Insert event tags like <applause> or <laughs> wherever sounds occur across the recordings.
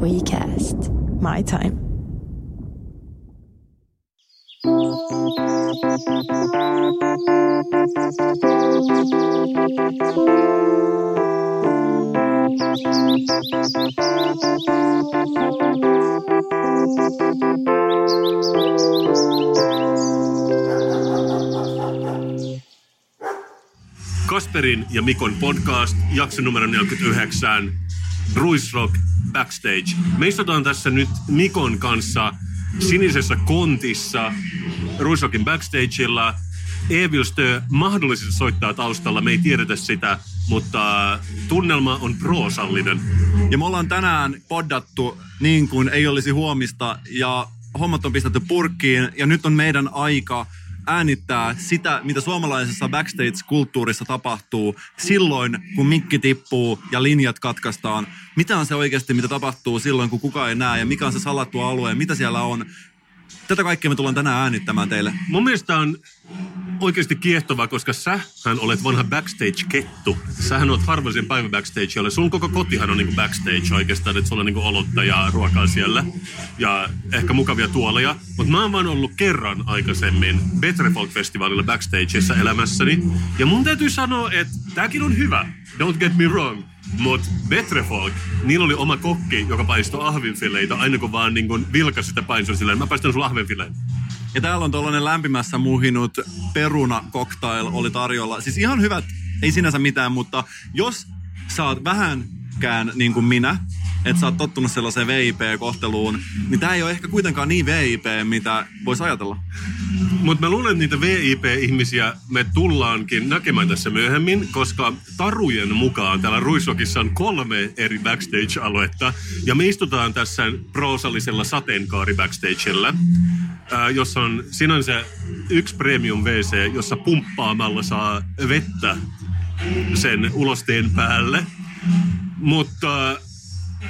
WeCast. My time. Kasperin ja Mikon podcast, jakso numero 49, Ruisrock Backstage. Me istutaan tässä nyt Mikon kanssa sinisessä kontissa Ruisrockin backstageilla. Evilstö mahdollisesti soittaa taustalla, me ei tiedetä sitä, mutta tunnelma on proosallinen. Ja me ollaan tänään poddattu niin kuin ei olisi huomista ja hommat on pistetty purkkiin ja nyt on meidän aika äänittää sitä, mitä suomalaisessa backstage-kulttuurissa tapahtuu silloin, kun mikki tippuu ja linjat katkaistaan. Mitä on se oikeasti, mitä tapahtuu silloin, kun kukaan ei näe ja mikä on se salattu alue, mitä siellä on. Tätä kaikkea me tullaan tänään äänittämään teille. Mun mielestä on oikeasti kiehtovaa, koska sähän olet vanha backstage-kettu. Sähän olet harvoisen päivä backstageilla. Sun koko kotihan on niinku backstage oikeastaan, että sulla on niinku olutta ja ruokaa siellä. Ja ehkä mukavia tuoleja. Mutta mä oon vaan ollut kerran aikaisemmin Better Folk-festivaalilla backstageissa elämässäni. Ja mun täytyy sanoa, että tääkin on hyvä. Don't get me wrong. Mut Betre Folk, niillä oli oma kokki, joka paistoi ahvinfileitä aina kun vaan niin kun vilkas sitä painoi silleen, mä paistan sulla ahvenfileen. Ja täällä on tuollainen lämpimässä muhinut peruna cocktail oli tarjolla. Siis ihan hyvät, ei sinänsä mitään, mutta jos oot vähänkään niin kuin minä, että sä oot tottunut sellaiseen VIP-kohteluun, niin tää ei ole ehkä kuitenkaan niin VIP, mitä voisi ajatella. Mutta mä luulen, että niitä VIP-ihmisiä me tullaankin näkemään tässä myöhemmin, koska tarujen mukaan täällä Ruissokissa on kolme eri backstage-aluetta. Ja me istutaan tässä proosallisella sateenkaari backstagella, jossa on sinänsä yksi premium WC, jossa pumppaamalla saa vettä sen ulosteen päälle. Mutta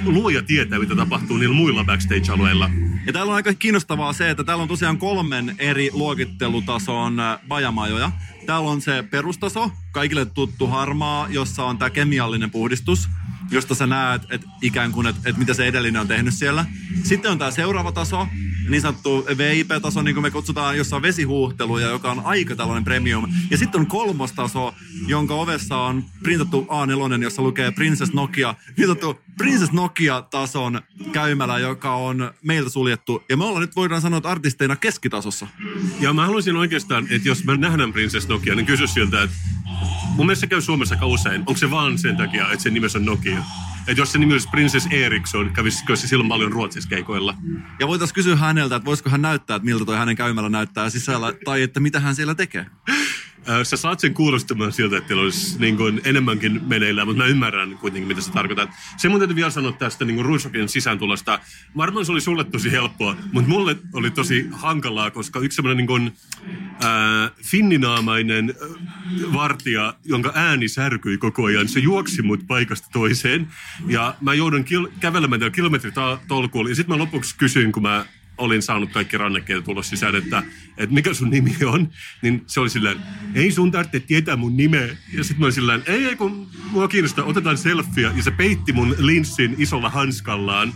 luoja tietää, mitä tapahtuu niillä muilla backstage-alueilla. Ja täällä on aika kiinnostavaa se, että täällä on tosiaan kolmen eri luokittelutason äh, bajamajoja. Täällä on se perustaso, kaikille tuttu harmaa, jossa on tämä kemiallinen puhdistus, josta sä näet, että ikään kuin, että, että mitä se edellinen on tehnyt siellä. Sitten on tämä seuraava taso, niin sanottu VIP-taso, niin kuin me kutsutaan, jossa on vesihuuhteluja, joka on aika tällainen premium. Ja sitten on kolmostaso, jonka ovessa on printattu A4, jossa lukee Princess Nokia. Niin sanottu Princess Nokia-tason käymälä, joka on meiltä suljettu. Ja me ollaan nyt voidaan sanoa, että artisteina keskitasossa. Ja mä haluaisin oikeastaan, että jos mä nähdään Princess Nokia, niin kysy siltä, että mun mielestä se käy Suomessa aika usein. Onko se vaan sen takia, että sen nimessä on Nokia? Että jos se nimi olisi Princess Eriksson, kävisikö se silloin paljon Ruotsissa keikoilla? Ja voitaisiin kysyä häneltä, että voisiko hän näyttää, että miltä toi hänen käymällä näyttää sisällä, tai että mitä hän siellä tekee. Ö, Sä saat sen kuulostamaan siltä, että teillä olisi niin kuin enemmänkin meneillään, mutta mä ymmärrän kuitenkin, mitä se tarkoittaa. Se mun täytyy vielä sanoa tästä niin Ruisokin sisääntulosta. Varmaan se oli sulle tosi helppoa, mutta mulle oli tosi hankalaa, koska yksi semmoinen niin kuin, ää, finninaamainen äh, vartija, jonka ääni särkyi koko ajan, se juoksi mut paikasta toiseen. Ja mä joudun kil- kävelemään tällä kilometritolkulla. Ja sitten mä lopuksi kysyin, kun mä olin saanut kaikki rannekkeet tulla sisään, että, että mikä sun nimi on, niin se oli silleen, ei sun tarvitse tietää mun nimeä. Ja sitten mä olin silleen, ei, ei kun mua kiinnostaa, otetaan selfie. Ja se peitti mun linssin isolla hanskallaan.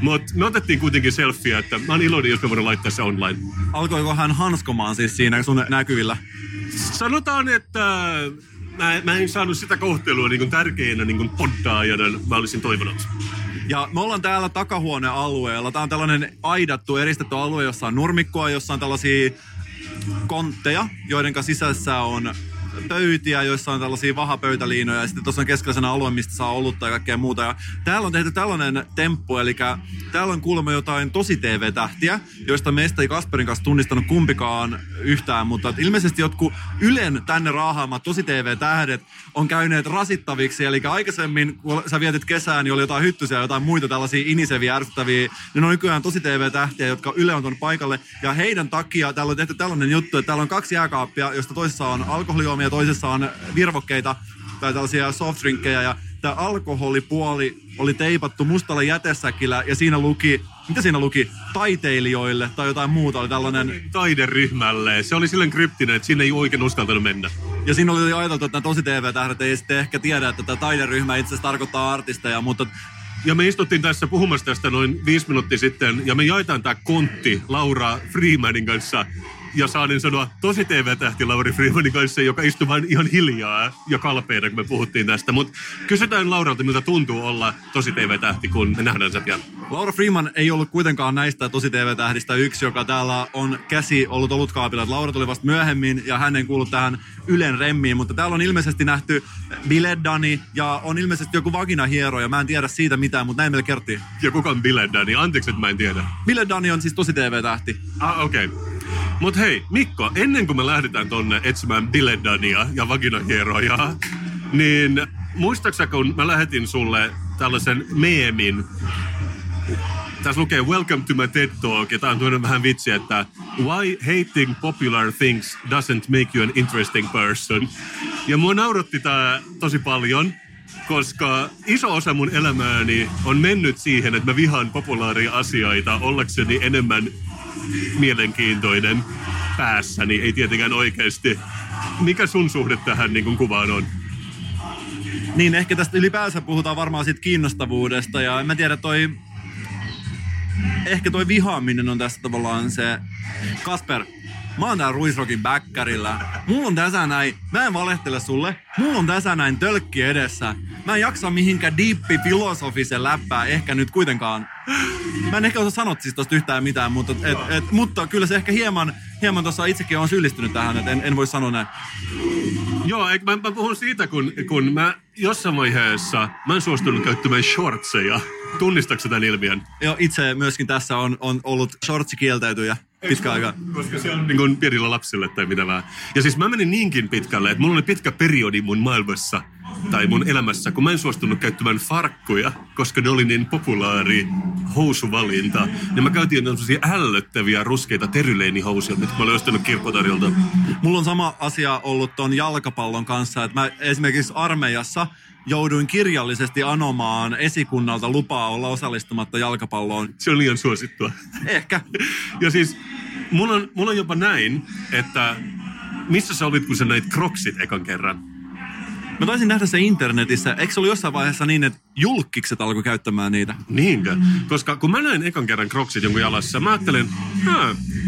Mutta me otettiin kuitenkin selfie, että mä oon iloinen, jos mä voin laittaa se online. Alkoiko hän hanskomaan siis siinä sun näkyvillä? Sanotaan, että mä, mä en saanut sitä kohtelua niin kuin tärkeänä niin kuin poddaajana mä olisin toivonut. Ja me ollaan täällä takahuonealueella. Tää on tällainen aidattu, eristetty alue, jossa on nurmikkoa, jossa on tällaisia kontteja, joiden sisässä on pöytiä, joissa on tällaisia vahapöytäliinoja ja sitten tuossa on keskellä alue, mistä saa olutta ja kaikkea muuta. Ja täällä on tehty tällainen temppu, eli täällä on kuulemma jotain tosi TV-tähtiä, joista meistä ei Kasperin kanssa tunnistanut kumpikaan yhtään, mutta ilmeisesti jotkut Ylen tänne raahaamat tosi TV-tähdet on käyneet rasittaviksi, eli aikaisemmin kun sä vietit kesään, niin oli jotain hyttysiä jotain muita tällaisia iniseviä, ärsyttäviä, ne on nykyään tosi TV-tähtiä, jotka Yle on paikalle, ja heidän takia täällä on tehty tällainen juttu, että täällä on kaksi jääkaappia, josta toisessa on alkoholijuomia ja toisessa on virvokkeita tai tällaisia softdrinkkejä, ja tämä alkoholipuoli oli teipattu mustalla jätesäkillä, ja siinä luki, mitä siinä luki, taiteilijoille tai jotain muuta, oli tällainen Taideryhmälle. Se oli silleen kryptinen, että sinne ei oikein uskaltanut mennä. Ja siinä oli ajateltu, että nämä tosi TV-tähdet ei sitten ehkä tiedä, että tämä taideryhmä itse asiassa tarkoittaa artisteja, mutta Ja me istuttiin tässä puhumassa tästä noin viisi minuuttia sitten, ja me jaetaan tämä kontti Laura Freemanin kanssa ja saanin sanoa tosi TV-tähti Lauri Freemanin kanssa, joka istui vain ihan hiljaa ja kalpeena, kun me puhuttiin tästä. Mutta kysytään Lauralta, miltä tuntuu olla tosi TV-tähti, kun me nähdään se pian. Laura Freeman ei ollut kuitenkaan näistä tosi TV-tähdistä yksi, joka täällä on käsi ollut olutkaapilla. Laura tuli vasta myöhemmin ja hän ei kuulu tähän Ylen remmiin, mutta täällä on ilmeisesti nähty Biledani ja on ilmeisesti joku vaginahiero ja mä en tiedä siitä mitään, mutta näin meille kerttiin. Ja kuka on Biledani? Anteeksi, että mä en tiedä. Biledani on siis tosi TV-tähti. Ah, okei. Okay. Mut hei, Mikko, ennen kuin me lähdetään tonne etsimään Biledania ja vaginahieroja, niin muistaaksä, kun mä lähetin sulle tällaisen meemin, tässä lukee Welcome to my TED Talk, ja tää on vähän vitsi, että Why hating popular things doesn't make you an interesting person. Ja mua nauratti tää tosi paljon, koska iso osa mun elämääni on mennyt siihen, että mä vihaan populaaria asioita ollakseni enemmän mielenkiintoinen päässäni, ei tietenkään oikeasti. Mikä sun suhde tähän niin kuin kuvaan on? Niin, ehkä tästä ylipäänsä puhutaan varmaan siitä kiinnostavuudesta ja en mä tiedä toi... Ehkä toi vihaaminen on tässä tavallaan se... Kasper, mä oon täällä Ruisrokin bäkkärillä. Mulla on tässä näin, mä en valehtele sulle, mulla on tässä näin tölkki edessä. Mä en jaksa mihinkään diippi filosofisen läppää ehkä nyt kuitenkaan. Mä en ehkä osaa sanoa siis tosta yhtään mitään, mutta, et, et, mutta kyllä se ehkä hieman, hieman tuossa itsekin on syyllistynyt tähän, että en, en voi sanoa näin. Joo, mä, mä puhun siitä, kun, kun mä jossain vaiheessa, mä en suostunut käyttämään shortseja. Tunnistatko tämän ilmiön? Joo, itse myöskin tässä on, on ollut shortsikieltäytyjä pitkä aika. Koska se on niin kuin pienillä lapsille tai mitä vähän. Ja siis mä menin niinkin pitkälle, että mulla oli pitkä periodi mun maailmassa tai mun elämässä, kun mä en suostunut käyttämään farkkuja, koska ne oli niin populaari housuvalinta. Ja mä käytin sellaisia ällöttäviä ruskeita teryleinihousuja, mitä mä olin ostanut kirkkotarjolta. Mulla on sama asia ollut ton jalkapallon kanssa, että mä esimerkiksi armeijassa jouduin kirjallisesti anomaan esikunnalta lupaa olla osallistumatta jalkapalloon. Se on liian suosittua. Ehkä. Ja siis mulla on, mulla on jopa näin, että missä sä olit, kun sä näit kroksit ekan kerran? Mä taisin nähdä se internetissä. Eikö se ollut jossain vaiheessa niin, että julkikset alkoi käyttämään niitä? Niinkö? Koska kun mä näin ekan kerran kroksit jonkun jalassa, mä ajattelin,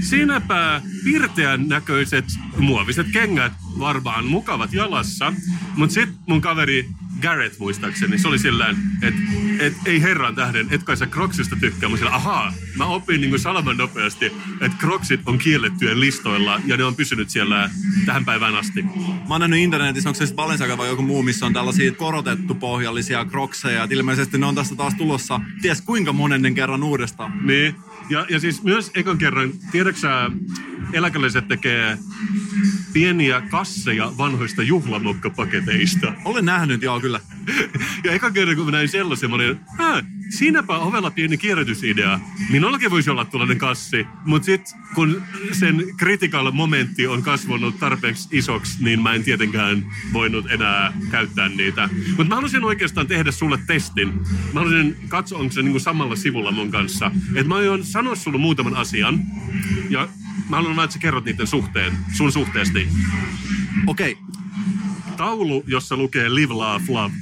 siinäpä pirteän näköiset muoviset kengät, varmaan mukavat jalassa. Mutta sitten mun kaveri Garrett muistaakseni, se oli sillä että et, ei herran tähden, et kai sä Crocsista tykkää. Sillä, ahaa, mä opin niin salaman nopeasti, että Crocsit on kiellettyjen listoilla ja ne on pysynyt siellä tähän päivään asti. Mä oon nähnyt internetissä, onko se sitten Balenciaga vai joku muu, missä on tällaisia korotettu pohjallisia Crocseja. Et ilmeisesti ne on tästä taas tulossa, ties kuinka monennen kerran uudestaan. Niin, ja, ja siis myös ekan kerran, tiedätkö eläkeläiset tekee pieniä kasseja vanhoista juhlamokkapaketeista. Olen nähnyt, joo kyllä. <laughs> ja eka kerran kun mä näin sellaisen, mä olin, siinäpä ovella pieni kierrätysidea. Minullakin voisi olla tällainen kassi, mutta sitten kun sen critical momentti on kasvanut tarpeeksi isoksi, niin mä en tietenkään voinut enää käyttää niitä. Mutta mä haluaisin oikeastaan tehdä sulle testin. Mä haluaisin katsoa, onko se niinku samalla sivulla mun kanssa. Että mä aion sanoa sulle muutaman asian. Ja mä haluan että sä kerrot niiden suhteen, sun suhteesti. Okei. Okay. Taulu, jossa lukee Live, Laugh, Love.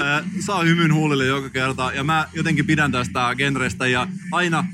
Äh, saa hymyn huulille joka kerta. Ja mä jotenkin pidän tästä genrestä ja aina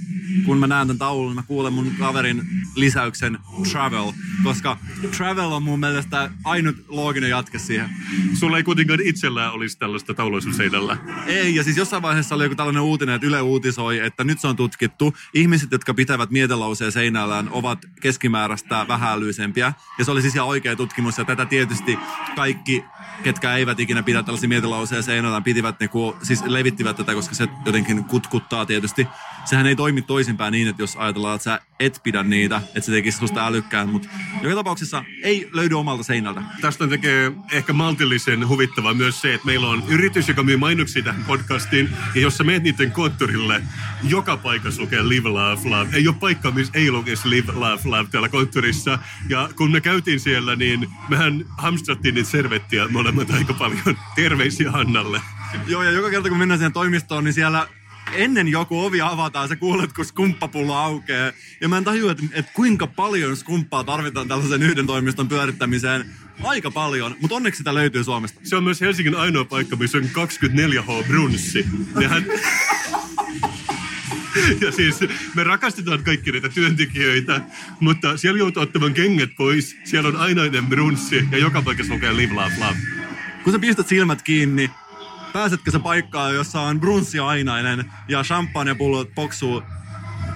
kun mä näen tämän taulun, mä kuulen mun kaverin lisäyksen travel, koska travel on mun mielestä ainut looginen jatke siihen. Sulla ei kuitenkaan itsellään olisi tällaista taulua sun seinällä. Ei, ja siis jossain vaiheessa oli joku tällainen uutinen, että Yle uutisoi, että nyt se on tutkittu. Ihmiset, jotka pitävät mietelauseen seinällään, ovat keskimääräistä vähälyisempiä. Ja se oli siis ihan oikea tutkimus, ja tätä tietysti kaikki, ketkä eivät ikinä pidä tällaisia mietelauseen seinällään, pitivät ne, kun, siis levittivät tätä, koska se jotenkin kutkuttaa tietysti. Sehän ei toimi toisinpäin niin, että jos ajatellaan, että sä et pidä niitä, että se tekisi susta älykkään, mutta joka tapauksessa ei löydy omalta seinältä. Tästä tekee ehkä maltillisen huvittavaa myös se, että meillä on yritys, joka myy mainoksia tähän podcastiin, ja jos sä meet niiden konttorille, joka paikassa lukee Live, Laugh, Love. Ei ole paikkaa, missä ei lukisi Live, Laugh, Love täällä konttorissa. Ja kun me käytiin siellä, niin mehän hamstrattiin niitä servettiä molemmat aika paljon. Terveisiä Hannalle. Joo, ja joka kerta kun mennään siihen toimistoon, niin siellä ennen joku ovi avataan, sä kuulet, kun skumppapullo aukeaa. Ja mä en tajua, että, että kuinka paljon skumppaa tarvitaan tällaisen yhden toimiston pyörittämiseen. aika paljon, mutta onneksi sitä löytyy Suomesta. Se on myös Helsingin ainoa paikka, missä on 24H brunssi. Nehän... Ja siis me rakastetaan kaikki niitä työntekijöitä, mutta siellä joutuu ottamaan kengät pois. Siellä on ainainen brunssi ja joka paikassa lukee live, love, love. Kun sä pistät silmät kiinni, pääsetkö sä paikkaan, jossa on brunssi ainainen ja champagnepullot poksuu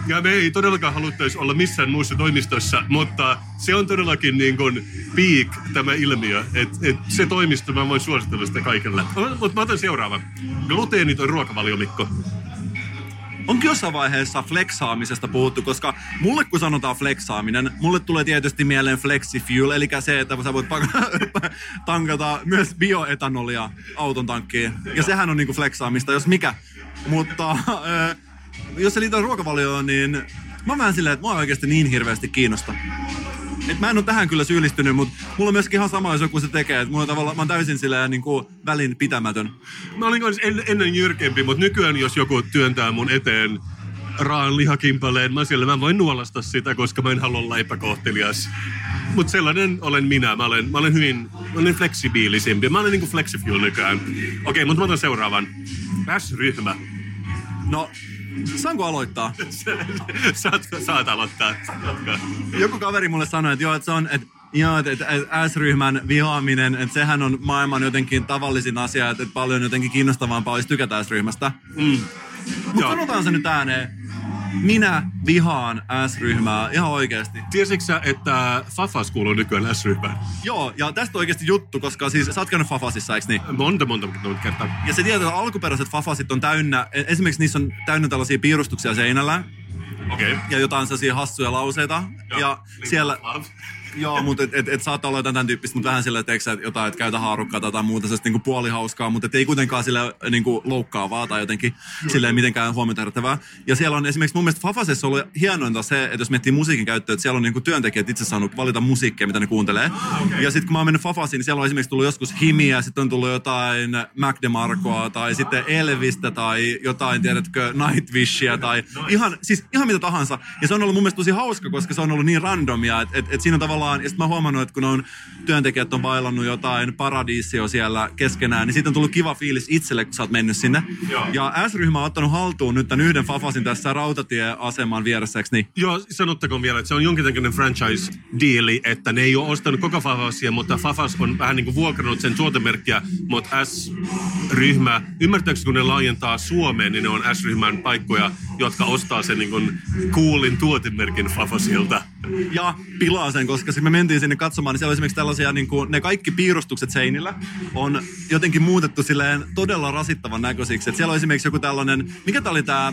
Ja me ei todellakaan haluttaisi olla missään muussa toimistossa, mutta se on todellakin niin kuin peak tämä ilmiö. että et se toimisto, mä voin suositella sitä kaikille. Mutta mä otan seuraavan. Gluteeniton ruokavalio, Onkin jossain vaiheessa flexaamisesta puhuttu, koska mulle kun sanotaan flexaaminen, mulle tulee tietysti mieleen flexifuel, eli se, että sä voit pak- <laughs> tankata myös bioetanolia auton tankkiin. Ja sehän on niinku flexaamista, jos mikä. Mutta äh, jos se liittyy ruokavalioon, niin mä oon vähän silleen, että mua oikeasti niin hirveästi kiinnosta. Et mä en ole tähän kyllä syyllistynyt, mutta mulla on myöskin ihan sama, jos joku se tekee. Että mulla on tavallaan, mä oon täysin silleen niin kuin välin pitämätön. Mä olin en, ennen jyrkempi, mutta nykyään jos joku työntää mun eteen raan lihakimpaleen, mä siellä mä voin nuolasta sitä, koska mä en halua olla epäkohtelias. Mutta sellainen olen minä. Mä olen, mä olen hyvin mä olen fleksibiilisempi. Mä olen niinku flexifuel nykyään. Okei, mutta mä otan seuraavan. S-ryhmä. No, saanko aloittaa? <laughs> saat, saat aloittaa. Jatka. Joku kaveri mulle sanoi, että joo, että se on, että Joo, että, että, että S-ryhmän vihaaminen, että sehän on maailman jotenkin tavallisin asia, että, että paljon jotenkin kiinnostavampaa olisi tykätä S-ryhmästä. Mm. Mutta sanotaan se nyt ääneen. Minä vihaan S-ryhmää ihan oikeasti. Tiesitkö sä, että Fafas kuuluu nykyään S-ryhmään? Joo, ja tästä on oikeasti juttu, koska siis sä oot käynyt Fafasissa, eikö niin? Monta, monta, monta kertaa. Ja se tietää, että alkuperäiset Fafasit on täynnä, e- esimerkiksi niissä on täynnä tällaisia piirustuksia seinällä, Okei. ja jotain sellaisia hassuja lauseita. Ja siellä, Joo, mutta et, et, et saattaa olla jotain tämän tyyppistä, mutta vähän sillä, että jotain, että käytä haarukkaa tai jotain muuta, sellaista niinku puolihauskaa, mutta et ei kuitenkaan sillä niinku loukkaavaa tai jotenkin silleen mitenkään huomiota herättävää. Ja siellä on esimerkiksi mun mielestä Fafasessa ollut hienointa se, että jos miettii musiikin käyttöä, että siellä on niinku työntekijät itse saanut valita musiikkia, mitä ne kuuntelee. Ja sitten kun mä oon mennyt Fafasiin, niin siellä on esimerkiksi tullut joskus Himiä, sitten on tullut jotain Mac DeMarcoa tai sitten Elvistä tai jotain, tiedätkö, Nightwishia tai ihan, siis ihan mitä tahansa. Ja se on ollut mun mielestä tosi hauska, koska se on ollut niin randomia, että et, et siinä on tavallaan, ja sitten mä huomannut, että kun on työntekijät on bailannut jotain paradiisio siellä keskenään, niin siitä on tullut kiva fiilis itselle, kun sä oot mennyt sinne. Joo. Ja S-ryhmä on ottanut haltuun nyt tämän yhden Fafasin tässä rautatieaseman vieressä, eikö niin? Joo, sanottakoon vielä, että se on jonkinlainen franchise-diili, että ne ei ole ostanut koko Fafasia, mutta Fafas on vähän niin kuin vuokrannut sen tuotemerkkiä, mutta S-ryhmä, ymmärtääkseni kun ne laajentaa Suomeen, niin ne on S-ryhmän paikkoja, jotka ostaa sen niin kuin coolin tuotemerkin Fafasilta. Ja pilaa sen, koska sitten me mentiin sinne katsomaan, niin siellä oli esimerkiksi tällaisia, niin kuin, ne kaikki piirustukset seinillä on jotenkin muutettu silleen todella rasittavan näköisiksi. Et siellä on esimerkiksi joku tällainen, mikä tää oli tää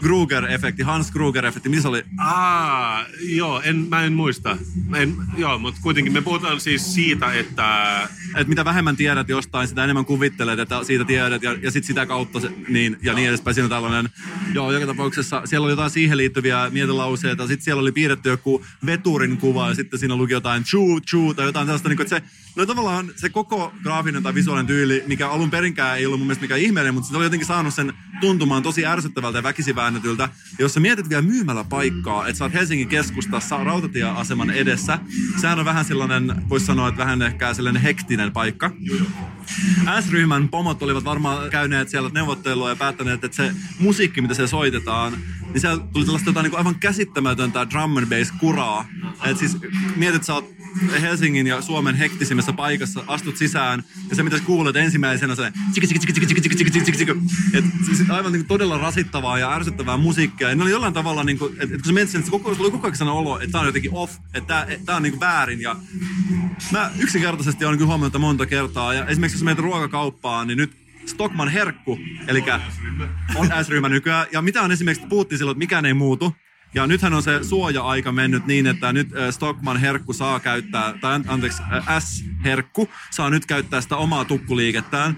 Kruger-efekti, Hans Kruger-efekti, missä oli? Ah, joo, en, mä en muista. Mä En, joo, mutta kuitenkin me puhutaan siis siitä, että Että mitä vähemmän tiedät jostain, sitä enemmän kuvittelet, että siitä tiedät ja, ja sitten sitä kautta se, niin, ja niin edespäin. Siinä on tällainen, joo, joka tapauksessa siellä oli jotain siihen liittyviä mietelauseita. Sitten siellä oli piirretty joku veturin kuva ja sitten siinä luki jotain chuu, chuu tai jotain sellaista, niin kuin, että se, no tavallaan se koko graafinen tai visuaalinen tyyli, mikä alun perinkään ei ollut mun mielestä mikään ihmeellinen, mutta se oli jotenkin saanut sen tuntumaan tosi ärsyttävältä ja väkisiväännetyltä. Ja jos sä mietit vielä myymällä paikkaa, että sä oot Helsingin keskustassa rautatieaseman edessä, sehän on vähän sellainen, voisi sanoa, että vähän ehkä sellainen hektinen paikka. S-ryhmän pomot olivat varmaan käyneet siellä neuvottelua ja päättäneet, että se musiikki, mitä se soitetaan, niin siellä tuli tällaista jotain niin aivan käsittämätöntä drum and bass kuraa. Et siis mietit, sä oot Helsingin ja Suomen hektisimmässä paikassa, astut sisään ja se mitä kuulet ensimmäisenä se tsiki. Et siis aivan niin kuin todella rasittavaa ja ärsyttävää musiikkia. Ja ne oli jollain tavalla niin kuin, että kun sä mietit sen, että koko, oli koko ajan olo, että tää on jotenkin off, että tää, tää on niin kuin väärin. Ja mä yksinkertaisesti olen kyllä huomannut monta kertaa. Ja esimerkiksi jos menet ruokakauppaan, niin nyt Stockman herkku, eli on S-ryhmä nykyään. Ja mitä on esimerkiksi, puhuttiin silloin, että mikään ei muutu. Ja nythän on se suoja-aika mennyt niin, että nyt äh, Stockman herkku saa käyttää, tai an- anteeksi, äh, S-herkku saa nyt käyttää sitä omaa tukkuliikettään.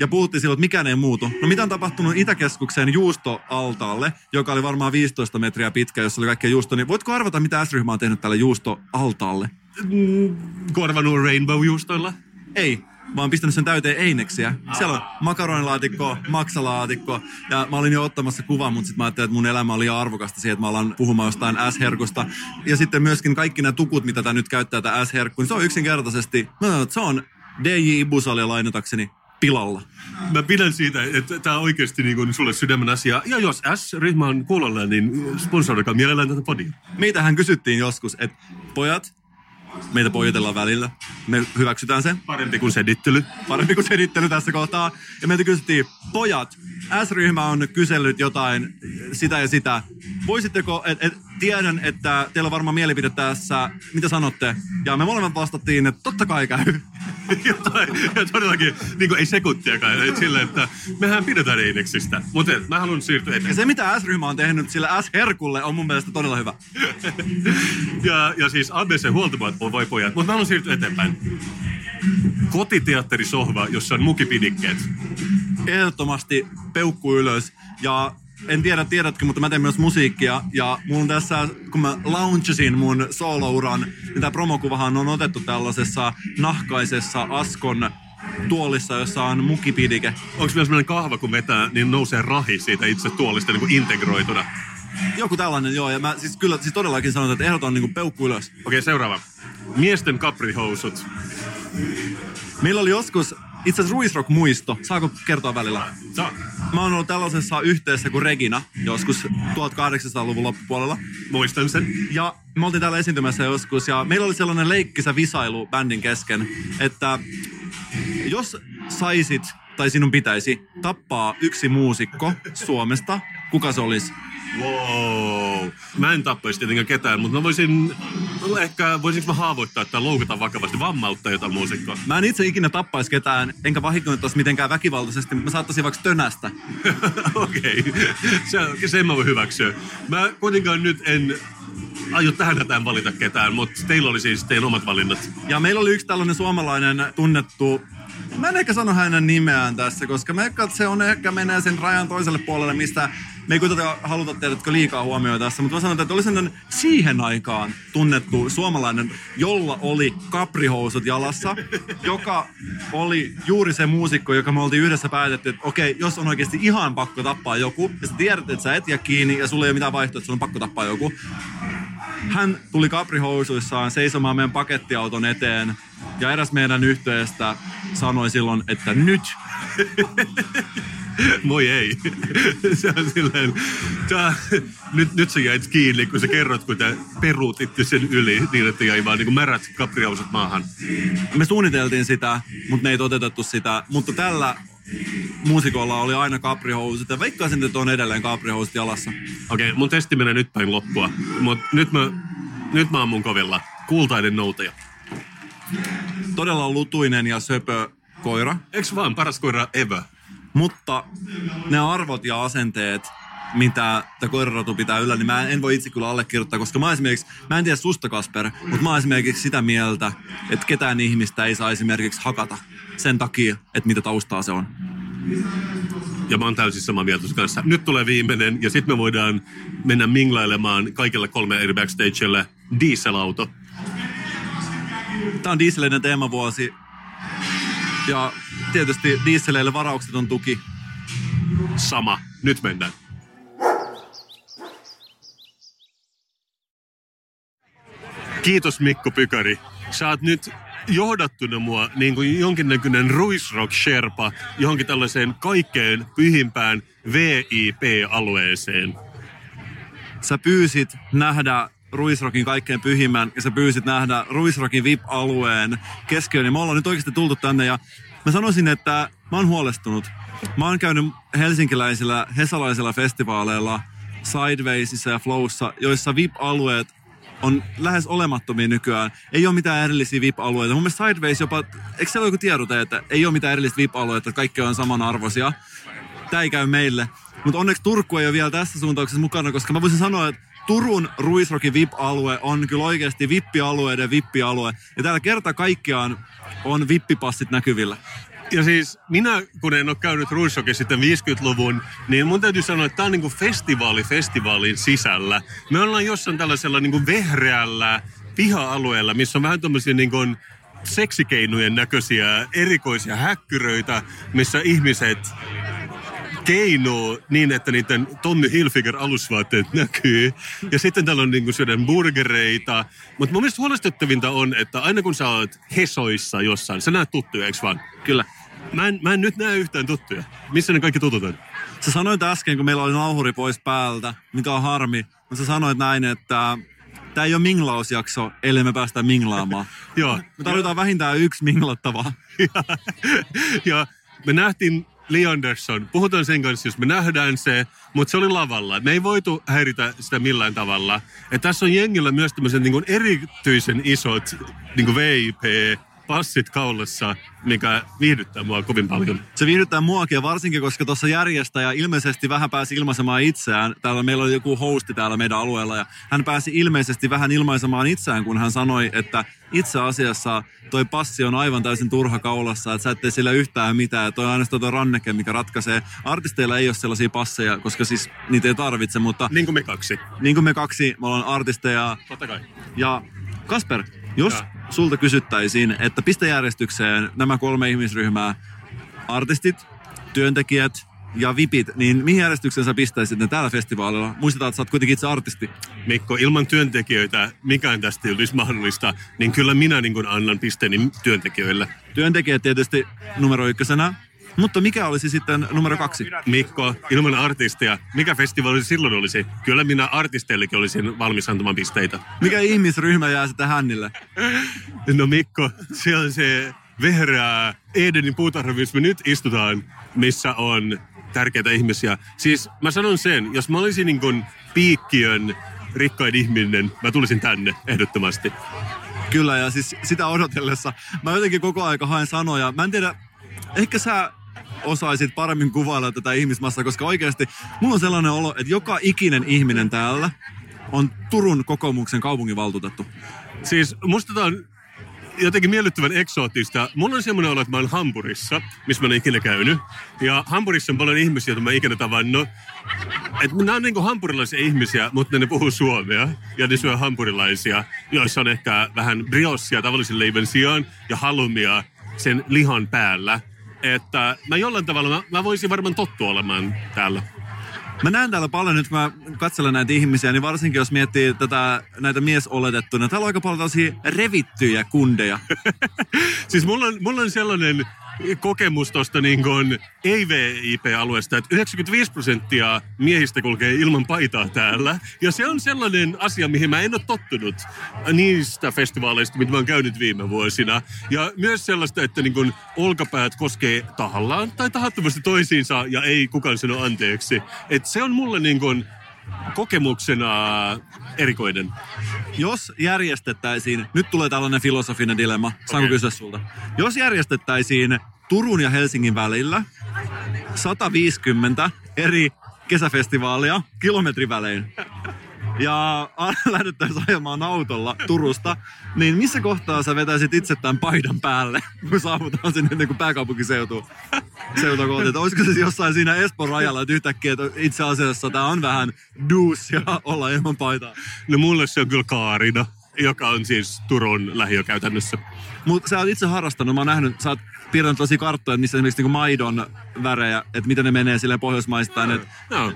Ja puhuttiin silloin, että mikään ei muutu. No mitä on tapahtunut Itäkeskuksen juustoaltaalle, joka oli varmaan 15 metriä pitkä, jossa oli kaikkea juusto, niin voitko arvata, mitä S-ryhmä on tehnyt tälle juustoaltaalle? mm, korvanut Rainbow-juustoilla. Ei. Mä oon pistänyt sen täyteen eineksiä. Siellä on makaronilaatikko, maksalaatikko ja mä olin jo ottamassa kuvan, mutta sitten mä ajattelin, että mun elämä oli liian arvokasta siihen, että mä alan puhumaan jostain S-herkusta. Ja sitten myöskin kaikki nämä tukut, mitä tää nyt käyttää, tämä S-herkku, niin se on yksinkertaisesti, että se on DJ Ibusalia lainatakseni pilalla. Mä pidän siitä, että tämä on oikeasti niin kuin sulle sydämen asia. Ja jos S-ryhmä on kuulolla, niin sponsoroikaa mielellään tätä podia. Meitähän kysyttiin joskus, että pojat, meitä pojotellaan välillä. Me hyväksytään sen. Parempi kuin sedittely. Parempi kuin selittely tässä kohtaa. Ja meiltä kysyttiin, pojat, S-ryhmä on kysellyt jotain, sitä ja sitä. Voisitteko, et, et, tiedän, että teillä on varmaan mielipide tässä, mitä sanotte? Ja me molemmat vastattiin, että totta kai käy. Jotain, ja todellakin, niin kuin ei sekuntiakaan. Et sille, että mehän pidetään Eineksistä. Mutta mä haluan siirtyä Ja se, mitä S-ryhmä on tehnyt sillä S-herkulle, on mun mielestä todella hyvä. <laughs> Ja, ja siis ABC huoltamat on voi pojat. Mutta mä haluan siirtyä eteenpäin. Kotiteatterisohva, jossa on mukipidikkeet. Ehdottomasti peukku ylös. Ja en tiedä, tiedätkö, mutta mä teen myös musiikkia. Ja on tässä, kun mä launchasin mun soolouran, niin tää promokuvahan on otettu tällaisessa nahkaisessa Askon tuolissa, jossa on mukipidike. Onko vielä sellainen kahva, kun vetää, niin nousee rahi siitä itse tuolista niin kuin integroituna. Joku tällainen, joo. Ja mä siis kyllä siis todellakin sanon, että ehdoton niin peukku ylös. Okei, seuraava. Miesten kaprihousut. Meillä oli joskus itse asiassa Ruisrock muisto. Saako kertoa välillä? Saa. Mä oon ollut tällaisessa yhteydessä kuin Regina joskus 1800-luvun loppupuolella. Muistan sen. Ja me oltiin täällä esiintymässä joskus ja meillä oli sellainen leikkisä visailu bändin kesken, että jos saisit tai sinun pitäisi tappaa yksi muusikko Suomesta, kuka se olisi? Wow. Mä en tappaisi tietenkään ketään, mutta mä voisin, ehkä voisinko mä haavoittaa tai loukata vakavasti, vammauttaa jotain muusikkoa. Mä en itse ikinä tappaisi ketään, enkä vahingoittaisi mitenkään väkivaltaisesti, mutta mä saattaisin vaikka tönästä. <laughs> Okei, se, sen mä voin hyväksyä. Mä kuitenkaan nyt en aio tähän hätään valita ketään, mutta teillä oli siis teidän omat valinnat. Ja meillä oli yksi tällainen suomalainen tunnettu, mä en ehkä sano hänen nimeään tässä, koska mä ehkä, se on ehkä menee sen rajan toiselle puolelle, mistä me ei kuitenkaan haluta tehdä liikaa huomioon tässä, mutta mä sanon, että oli sellainen siihen aikaan tunnettu suomalainen, jolla oli kaprihousut jalassa, joka oli juuri se muusikko, joka me oltiin yhdessä päätetty, että okei, jos on oikeasti ihan pakko tappaa joku, ja sä tiedät, että sä et jää kiinni, ja sulla ei ole mitään vaihtoehtoa, että sun on pakko tappaa joku, hän tuli kaprihousuissaan seisomaan meidän pakettiauton eteen ja eräs meidän yhteydestä sanoi silloin, että nyt. Moi ei. se on silleen, tää, nyt, nyt sä jäit kiinni, kun sä kerrot, kun te peruutitte sen yli niin, että jäi vaan niin märät kaprihousut maahan. Me suunniteltiin sitä, mutta ne ei toteutettu sitä. Mutta tällä muusikolla oli aina kaprihousut ja veikkaisin, että on edelleen kaprihousut jalassa. Okei, mun testi menee nyt päin loppua, mutta nyt mä, nyt mä oon mun kovilla. Kultainen noutaja. Todella lutuinen ja söpö koira. Eiks vaan paras koira ever? Mutta ne arvot ja asenteet, mitä tämä koirarotu pitää yllä, niin mä en voi itse kyllä allekirjoittaa, koska mä esimerkiksi, mä en tiedä susta Kasper, mutta mä esimerkiksi sitä mieltä, että ketään ihmistä ei saa esimerkiksi hakata sen takia, että mitä taustaa se on. Ja mä oon täysin samaa mieltä kanssa. Nyt tulee viimeinen ja sitten me voidaan mennä minglailemaan kaikille kolme eri backstagelle dieselauto. Tämä on dieseleiden teemavuosi ja tietysti dieseleille varaukseton tuki. Sama. Nyt mennään. Kiitos Mikko Pykari. Sä oot nyt johdattuna mua niin kuin jonkinnäköinen ruisrock sherpa johonkin tällaiseen kaikkein pyhimpään VIP-alueeseen. Sä pyysit nähdä Ruisrokin kaikkein pyhimmän ja sä pyysit nähdä Ruisrokin VIP-alueen keskiöön. Ja me ollaan nyt oikeasti tultu tänne ja mä sanoisin, että mä oon huolestunut. Mä oon käynyt helsinkiläisillä, hesalaisilla festivaaleilla, Sidewaysissa ja Flowssa, joissa VIP-alueet on lähes olemattomia nykyään. Ei ole mitään erillisiä VIP-alueita. Mun mielestä Sideways jopa, eikö siellä ole joku tiedote, että ei ole mitään erillistä VIP-alueita, että kaikki on samanarvoisia. Tämä ei käy meille. Mutta onneksi Turku ei ole vielä tässä suuntauksessa mukana, koska mä voisin sanoa, että Turun Ruisrokin VIP-alue on kyllä oikeasti VIP-alueiden VIP-alue. Ja täällä kerta kaikkiaan on VIP-passit näkyvillä. Ja siis minä, kun en ole käynyt Ruissokin sitten 50-luvun, niin mun täytyy sanoa, että tämä on niinku festivaali festivaalin sisällä. Me ollaan jossain tällaisella niinku vehreällä piha-alueella, missä on vähän tämmöisiä niinku seksikeinojen näköisiä erikoisia häkkyröitä, missä ihmiset keinoo niin, että niiden Tommy Hilfiger alusvaatteet näkyy. Ja sitten täällä on niinku syödään burgereita. Mutta mun mielestä huolestuttavinta on, että aina kun sä oot Hesoissa jossain, sä näet tuttuja, eikö vaan? Kyllä. Mä en, mä en nyt näe yhtään tuttuja. Missä ne kaikki tutut on? Sä sanoit äsken, kun meillä oli nauhuri pois päältä, mikä on harmi, mutta sä sanoit näin, että tämä ei ole minglausjakso, ellei me päästä minglaamaan. <laughs> Joo. Me tarvitaan vähintään yksi minglattavaa. <laughs> ja, ja me nähtiin Lee Anderson. Puhutaan sen kanssa, jos me nähdään se, mutta se oli lavalla. Me ei voitu häiritä sitä millään tavalla. Et tässä on jengillä myös tämmöisen niin erityisen isot niin VIP passit kaulassa, mikä viihdyttää mua kovin paljon. Se viihdyttää muakin varsinkin, koska tuossa järjestäjä ilmeisesti vähän pääsi ilmaisemaan itseään. Täällä meillä oli joku hosti täällä meidän alueella ja hän pääsi ilmeisesti vähän ilmaisemaan itseään, kun hän sanoi, että itse asiassa toi passi on aivan täysin turha kaulassa, että sä ettei sillä yhtään mitään. Toi on ainoastaan tuo ranneke, mikä ratkaisee. Artisteilla ei ole sellaisia passeja, koska siis niitä ei tarvitse, mutta... Niin kuin me kaksi. Niin kuin me kaksi, me ollaan artisteja. Totta kai. Ja Kasper, jos ja. Sulta kysyttäisiin, että pistejärjestykseen nämä kolme ihmisryhmää, artistit, työntekijät ja vipit, niin mihin järjestykseen sä pistäisit ne täällä festivaalilla? Muistetaan, että sä oot kuitenkin itse artisti. Mikko, ilman työntekijöitä mikään tästä ei olisi mahdollista, niin kyllä minä niin annan pisteeni työntekijöille. Työntekijät tietysti numero ykkösenä, mutta mikä olisi sitten numero kaksi? Mikko, ilman artistia, mikä festivaali silloin olisi? Kyllä minä artisteillekin olisin valmis antamaan pisteitä. Mikä ihmisryhmä jää sitten hännille? No Mikko, se on se vehreä Edenin puutarha, missä me nyt istutaan, missä on tärkeitä ihmisiä. Siis mä sanon sen, jos mä olisin niin kuin piikkiön rikkain ihminen, mä tulisin tänne ehdottomasti. Kyllä, ja siis sitä odotellessa mä jotenkin koko aika haen sanoja. Mä en tiedä, ehkä sä osaisit paremmin kuvailla tätä ihmismassaa, koska oikeasti mulla on sellainen olo, että joka ikinen ihminen täällä on Turun kokoomuksen kaupunginvaltuutettu. Siis musta tämä on jotenkin miellyttävän eksoottista. Mulla on semmoinen olo, että mä oon Hampurissa, missä mä en ikinä käynyt. Ja Hampurissa on paljon ihmisiä, joita mä ikinä tavannut. Et nämä on niinku hampurilaisia ihmisiä, mutta ne puhuu suomea. Ja ne syö hampurilaisia, joissa on ehkä vähän briossia tavallisen leivän sijaan ja halumia sen lihan päällä. Että mä jollain tavalla, mä, mä voisin varmaan tottua olemaan täällä. Mä näen täällä paljon nyt, kun mä katselen näitä ihmisiä, niin varsinkin jos miettii tätä, näitä miesoletettuja, täällä on aika paljon tällaisia revittyjä kundeja. <laughs> siis mulla on, mulla on sellainen kokemus tuosta niin ei-VIP-alueesta, että 95 prosenttia miehistä kulkee ilman paitaa täällä. Ja se on sellainen asia, mihin mä en ole tottunut niistä festivaaleista, mitä mä oon käynyt viime vuosina. Ja myös sellaista, että niin kuin olkapäät koskee tahallaan tai tahattomasti toisiinsa ja ei kukaan sano anteeksi. Et se on mulle niin kuin kokemuksena erikoinen. Jos järjestettäisiin, nyt tulee tällainen filosofinen dilemma, saanko okay. kysyä sulta? Jos järjestettäisiin Turun ja Helsingin välillä 150 eri kesäfestivaalia kilometrivälein, ja <laughs> lähdettäisiin ajamaan autolla Turusta, niin missä kohtaa sä vetäisit itse tämän paidan päälle, kun saavutaan sinne niin kuin pääkaupunkiseutuun? Seutukohti. Että olisiko se jossain siinä Espoon rajalla, että yhtäkkiä että itse asiassa tämä on vähän duusia olla ilman paitaa? No mulle se on kyllä Kaarina, joka on siis Turun lähiö käytännössä. Mutta sä oot itse harrastanut, mä oon nähnyt, sä oot piirtänyt tosi karttoja, missä esimerkiksi niin maidon värejä, että miten ne menee silleen pohjoismaistaan. Että no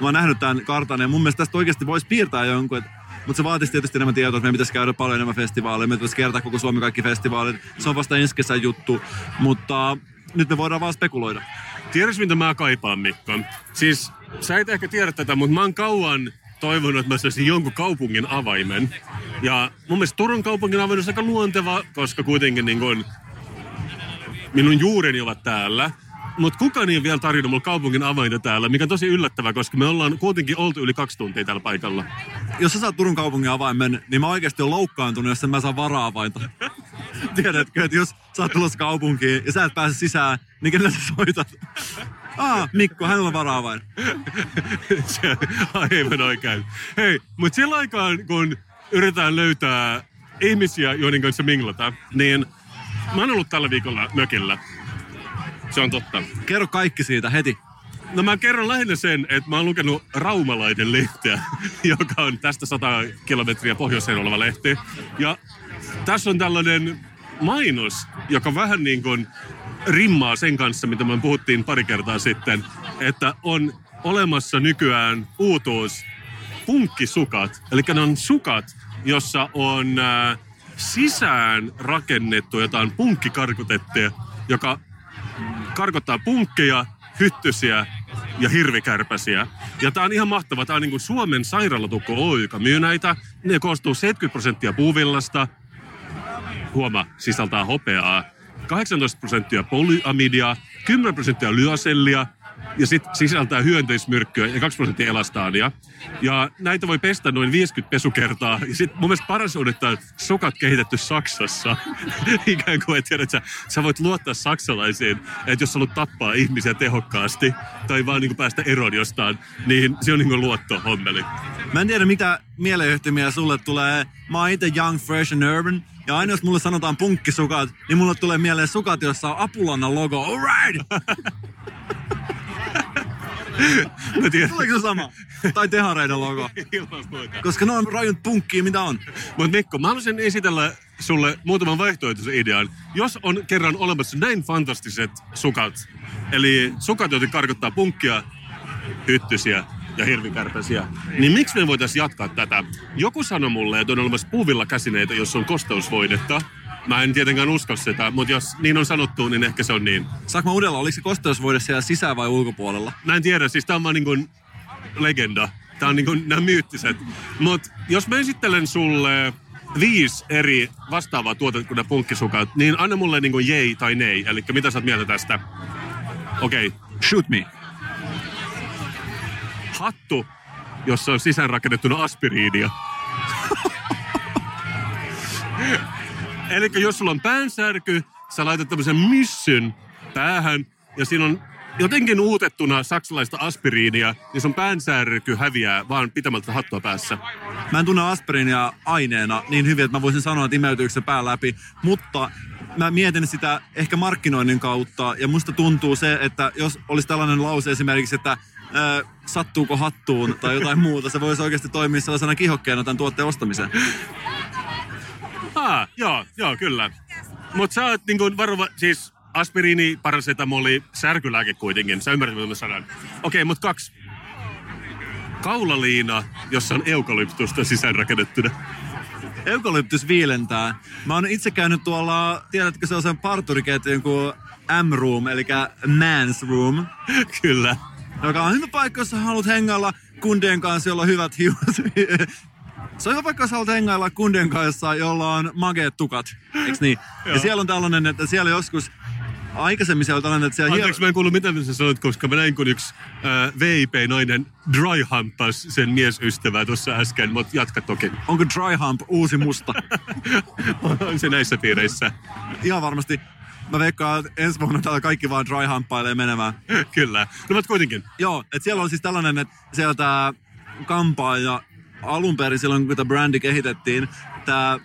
mä oon nähnyt tämän kartan ja mun mielestä tästä oikeasti voisi piirtää jonkun, että mutta se vaatisi tietysti enemmän tietoa, että meidän pitäisi käydä paljon enemmän festivaaleja. Me pitäisi kertaa koko Suomi kaikki festivaalit. Se on vasta ensi kesän juttu, mutta nyt me voidaan vaan spekuloida. Tiedätkö, mitä mä kaipaan, Mikko? Siis, sä et ehkä tiedä tätä, mutta mä oon kauan toivonut, että mä saisin jonkun kaupungin avaimen. Ja mun mielestä Turun kaupungin avain on aika luonteva, koska kuitenkin niin kun, minun juureni ovat täällä. Mutta kukaan ei ole vielä tarjonnut mulle kaupungin avainta täällä, mikä on tosi yllättävää, koska me ollaan kuitenkin oltu yli kaksi tuntia täällä paikalla. Jos sä saat Turun kaupungin avaimen, niin mä oikeasti olen loukkaantunut, jos en mä saa vara-avainta. <laughs> Tiedätkö, että jos sä oot tulossa kaupunkiin ja sä et pääse sisään, niin kenellä sä soitat? Ah, Mikko, hänellä on vara-avain. <laughs> Se aivan oikein. Hei, mutta sillä aikaan, kun yritetään löytää ihmisiä, joiden kanssa minglata, niin mä oon ollut tällä viikolla mökillä se on totta. Kerro kaikki siitä heti. No mä kerron lähinnä sen, että mä oon lukenut Raumalaiden lehteä, <laughs> joka on tästä 100 kilometriä pohjoiseen oleva lehti. Ja tässä on tällainen mainos, joka vähän niin kuin rimmaa sen kanssa, mitä me puhuttiin pari kertaa sitten, että on olemassa nykyään uutuus punkkisukat. Eli ne on sukat, jossa on äh, sisään rakennettu jotain punkkikarkotettia, joka karkottaa punkkeja, hyttysiä ja hirvikärpäsiä. Ja tää on ihan mahtava. Tää on niinku Suomen sairaalatukko Oy, joka myy näitä. Ne koostuu 70 prosenttia puuvillasta. Huoma, sisältää hopeaa. 18 prosenttia polyamidia, 10 prosenttia lyasellia, ja sitten sisältää hyönteismyrkkyä ja 2 prosenttia elastaania. Ja näitä voi pestä noin 50 pesukertaa. Ja sitten mun mielestä paras on, että sokat kehitetty Saksassa. <laughs> Ikään kuin, että sä, sä voit luottaa saksalaisiin, että jos sä haluat tappaa ihmisiä tehokkaasti tai vaan niin päästä eroon jostain, niin se on niin kuin luotto hommeli. Mä en tiedä, mitä mieleyhtymiä sulle tulee. Mä oon itse young, fresh and urban. Ja aina jos mulle sanotaan punkkisukat, niin mulle tulee mieleen sukat, jossa on Apulannan logo. Alright! <laughs> Mä tiedän. Tuleeko se sama? Tai Tehareiden logo. Koska ne on rajut punkkia, mitä on. Mutta Mikko, mä haluaisin esitellä sulle muutaman vaihtoehtoisen idean. Jos on kerran olemassa näin fantastiset sukat, eli sukat, jotka karkottaa punkkia, hyttysiä ja hirvikärpäsiä, niin miksi me voitaisiin jatkaa tätä? Joku sanoi mulle, että on olemassa puuvilla käsineitä, jos on kosteusvoidetta. Mä en tietenkään usko sitä, mutta jos niin on sanottu, niin ehkä se on niin. Saanko mä uudella, oliko se kosteusvoide siellä sisään vai ulkopuolella? Mä en tiedä, siis tää on vaan niin kuin legenda. Tää on niin kuin nämä myyttiset. Mut jos mä esittelen sulle viisi eri vastaavaa tuotetta kuin punkkisukat, niin anna mulle niin kuin jei tai nei. Eli mitä sä oot mieltä tästä? Okei, okay. Shoot me. hattu, jossa on sisäänrakennettuna aspiriinia. <laughs> Eli jos sulla on päänsärky, sä laitat tämmöisen myssyn päähän ja siinä on jotenkin uutettuna saksalaista aspiriinia, niin sun päänsärky häviää vaan pitämältä hattua päässä. Mä en tunne aspiriinia aineena niin hyvin, että mä voisin sanoa, että imeytyykö se pää läpi, mutta mä mietin sitä ehkä markkinoinnin kautta ja musta tuntuu se, että jos olisi tällainen lause esimerkiksi, että sattuuko hattuun tai jotain muuta, se voisi oikeasti toimia sellaisena kihokkeena tämän tuotteen ostamiseen. Ah, joo, joo, kyllä. Mutta sä oot niinku varova, siis aspiriini, parasetamoli, särkylääke kuitenkin. Sä ymmärrät, mitä mä sanon. Okei, mutta kaksi. Kaulaliina, jossa on eukalyptusta sisäänrakennettuna. Eukalyptus viilentää. Mä oon itse käynyt tuolla, tiedätkö sellaisen parturiketjun kuin M-Room, eli Man's Room, <laughs> Kyllä. joka on hyvä paikka, jos haluat hengailla kundien kanssa, jolla on hyvät hiut. Se on hyvä paikka, jos haluat hengailla kundien kanssa, jolla on mageet tukat. Eiks niin? Ja siellä on tällainen, että siellä joskus aikaisemmin siellä on tällainen, että siellä Anteeksi, mä en kuullut mitä sä sanoit, koska mä näin kun yksi äh, VIP-nainen dry humpas sen miesystävää tuossa äsken, mutta jatka toki. onko dry hump uusi musta? <laughs> on se näissä piireissä. Ihan varmasti. Mä veikkaan, että ensi vuonna täällä kaikki vaan dry humppailee menemään. <laughs> Kyllä. No mutta kuitenkin. Joo, että siellä on siis tällainen, että sieltä kampaa ja alun perin silloin, kun tämä brändi kehitettiin, tämä